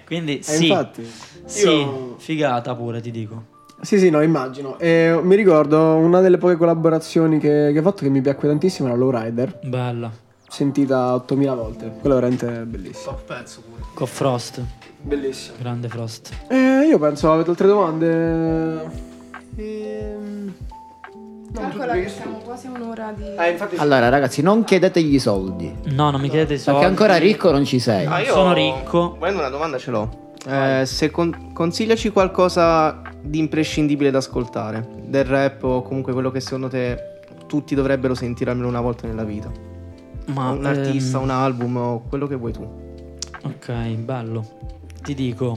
C: Quindi eh, sì,
B: infatti,
C: sì io... figata pure ti dico.
B: Sì, sì, no, immagino. E mi ricordo una delle poche collaborazioni che, che ha fatto che mi piacque tantissimo era Lowrider.
C: Bella.
B: Sentita 8000 volte. Quello veramente bellissimo.
F: Top pezzo pure.
C: Con Frost.
B: Bellissimo.
C: Grande Frost.
B: Eh, io penso, avete altre domande? Ehm...
D: Calcola che siamo quasi un'ora di...
E: Eh, infatti... Allora ragazzi, non chiedetegli soldi.
C: No, non mi chiedete i soldi.
E: Perché ancora ricco non ci sei.
F: Ah, io
C: sono ricco.
F: Volendo una domanda ce l'ho. Eh, se con- consigliaci qualcosa di imprescindibile da ascoltare, del rap o comunque quello che secondo te tutti dovrebbero sentire almeno una volta nella vita. Ma un artista, ehm... un album o quello che vuoi tu.
C: Ok, bello. Ti dico,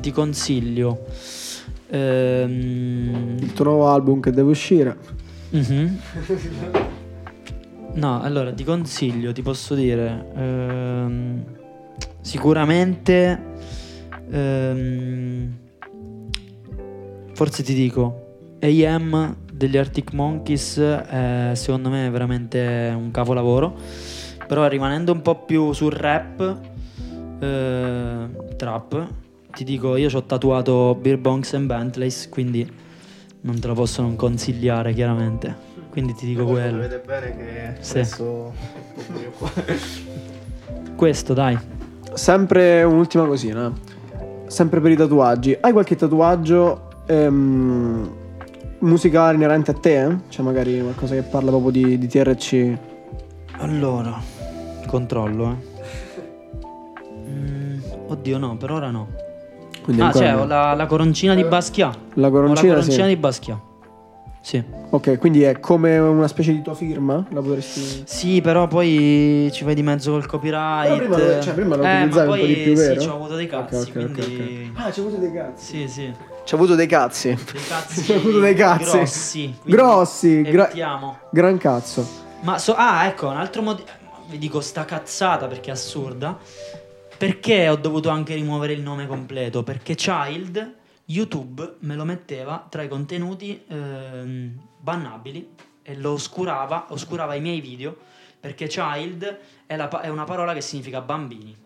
C: ti consiglio Ehm...
B: Il tuo nuovo album che deve uscire.
C: Mm-hmm. no, allora ti consiglio, ti posso dire, ehm, sicuramente, ehm, forse ti dico, AM degli Arctic Monkeys è secondo me veramente un capolavoro, però rimanendo un po' più sul rap, eh, trap, ti dico, io ci ho tatuato Beer Bonks and Bentleys, quindi non te lo posso non consigliare chiaramente. Quindi ti dico quello.
F: Vede bene che sì. adesso
C: Questo, dai.
B: Sempre un'ultima cosina. Sempre per i tatuaggi. Hai qualche tatuaggio ehm, musicale inerente a te? Cioè magari qualcosa che parla proprio di, di TRC?
C: Allora, controllo, eh. Mm, oddio no, per ora no.
B: Quindi
C: ah, cioè, no. la, la, coroncina di Basquiat.
B: La coroncina,
C: la coroncina
B: sì.
C: di Basquiat. Sì.
B: Ok, quindi è come una specie di tua firma? La potresti.
C: Sì, però poi ci vai di mezzo col copyright.
B: Però prima, cioè, prima lo eh, utilizzavi un po' di più, vero?
C: Sì, ci ho avuto dei cazzi. Okay, okay, quindi...
B: Ah, ci ho avuto dei cazzi.
C: Sì, sì.
B: Ci ho avuto dei cazzi.
C: Dei cazzi.
B: ci ho avuto dei cazzi.
C: Grossi.
B: Grossi. Gra- gran cazzo.
C: Ma so- ah, ecco, un altro motivo. Vi dico sta cazzata perché è assurda. Perché ho dovuto anche rimuovere il nome completo? Perché Child YouTube me lo metteva tra i contenuti ehm, bannabili e lo oscurava, oscurava i miei video perché child è, la, è una parola che significa bambini.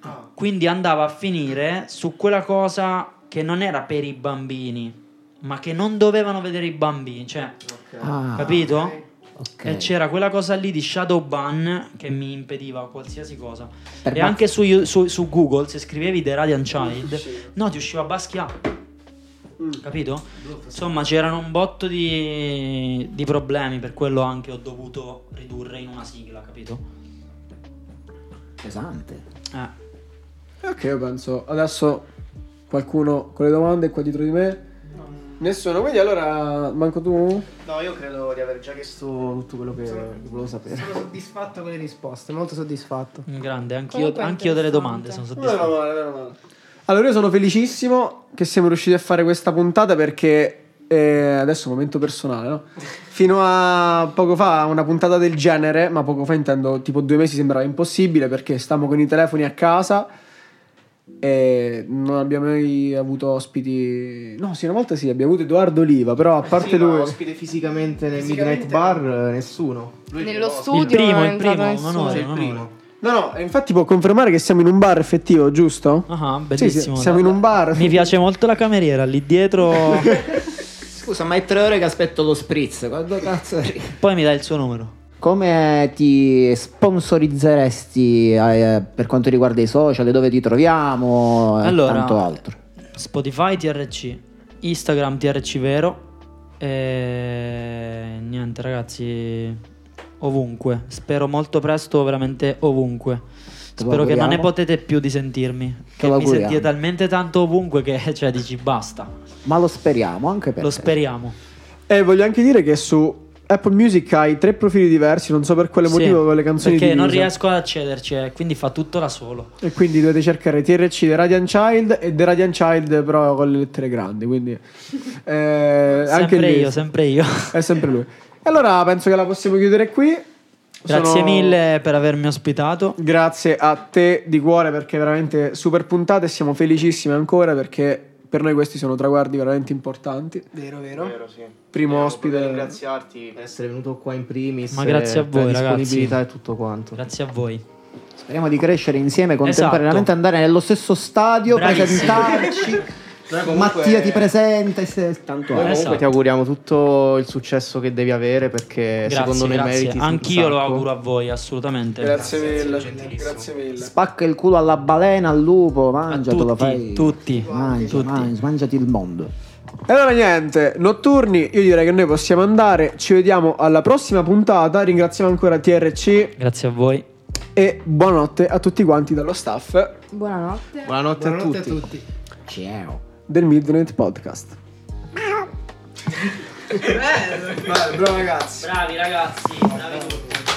C: Ah. Quindi andava a finire su quella cosa che non era per i bambini, ma che non dovevano vedere i bambini, cioè, okay. ah, capito? Okay. Okay. E c'era quella cosa lì di shadow ban che mi impediva qualsiasi cosa. Per e anche su, su, su, Google, se scrivevi The Radiant Child, no, ti usciva Basquiat. Mm. Capito? Insomma, c'erano un botto di, di problemi, per quello anche ho dovuto ridurre in una sigla, capito?
E: Pesante.
C: Eh.
B: Ok, io penso adesso qualcuno con le domande qua dietro di me. Nessuno, quindi allora manco tu?
F: No, io credo di aver già chiesto tutto quello che sono, volevo sapere.
B: Sono soddisfatto con le risposte, molto soddisfatto.
C: Grande, anch'io, anch'io delle domande sono soddisfatto. Meno male, meno
B: male. Allora io sono felicissimo che siamo riusciti a fare questa puntata perché eh, adesso un momento personale, no? Fino a poco fa una puntata del genere, ma poco fa intendo tipo due mesi sembrava impossibile perché stavamo con i telefoni a casa e non abbiamo mai avuto ospiti. No, sì, una volta sì, abbiamo avuto Edoardo Oliva, però a parte sì, lui.
F: ospite fisicamente nel fisicamente Midnight Bar, no. nessuno.
D: Lui Nello studio,
C: il primo, il primo, non no,
F: il primo.
B: No, no, infatti può confermare che siamo in un bar effettivo, giusto?
C: Ah, bellissimo.
B: Sì, siamo in un bar.
C: Mi piace molto la cameriera lì dietro.
E: Scusa, ma è tre ore che aspetto lo spritz. Quando cazzo arriva?
C: Poi mi dai il suo numero.
E: Come ti sponsorizzeresti eh, per quanto riguarda i social, dove ti troviamo e allora, tanto altro?
C: Spotify TRC, Instagram TRC Vero e niente ragazzi, ovunque. Spero molto presto, veramente ovunque. Spero che non ne potete più di sentirmi. Che mi sentite talmente tanto ovunque che cioè dici basta.
E: Ma lo speriamo anche per
C: Lo
E: te.
C: speriamo.
B: E voglio anche dire che su Apple Music hai tre profili diversi, non so per quale motivo con le canzoni
C: Perché
B: divise.
C: non riesco ad accederci, eh, quindi fa tutto da solo.
B: E quindi dovete cercare TRC The Radiant Child e The Radiant Child però con le lettere grandi, quindi
C: eh, sempre lì, io, sempre io.
B: È sempre lui. E allora penso che la possiamo chiudere qui.
C: Grazie Sono... mille per avermi ospitato.
B: Grazie a te di cuore perché veramente super puntata e siamo felicissimi ancora perché per noi questi sono traguardi veramente importanti.
F: Vero, vero. vero sì.
B: Primo Io ospite.
F: ringraziarti per essere venuto qua in primis.
C: Ma grazie a voi,
F: per
C: la
F: disponibilità e tutto quanto.
C: Grazie a voi.
E: Speriamo di crescere insieme, contemporaneamente esatto. andare nello stesso stadio, Bravissimo. presentarci. Comunque... Mattia ti presenta e se...
F: tanto Noi comunque ti auguriamo tutto il successo che devi avere perché grazie, secondo me grazie. meriti
C: Anch'io lo auguro a voi, assolutamente.
B: Grazie, mille. Grazie mille.
E: Spacca il culo alla balena, al lupo, mangiatelo,
C: tutti,
E: fai.
C: Tutti.
E: Mangia, tutti. Mangia, mangiati il mondo.
B: E allora niente, notturni, io direi che noi possiamo andare, ci vediamo alla prossima puntata, ringraziamo ancora TRC.
C: Grazie a voi.
B: E buonanotte a tutti quanti dallo staff.
D: Buonanotte.
F: Buonanotte, buonanotte a, tutti.
B: a tutti.
E: Ciao
B: del Midnight Podcast.
F: Bravo ragazzi.
C: Bravi ragazzi, bravi tutti.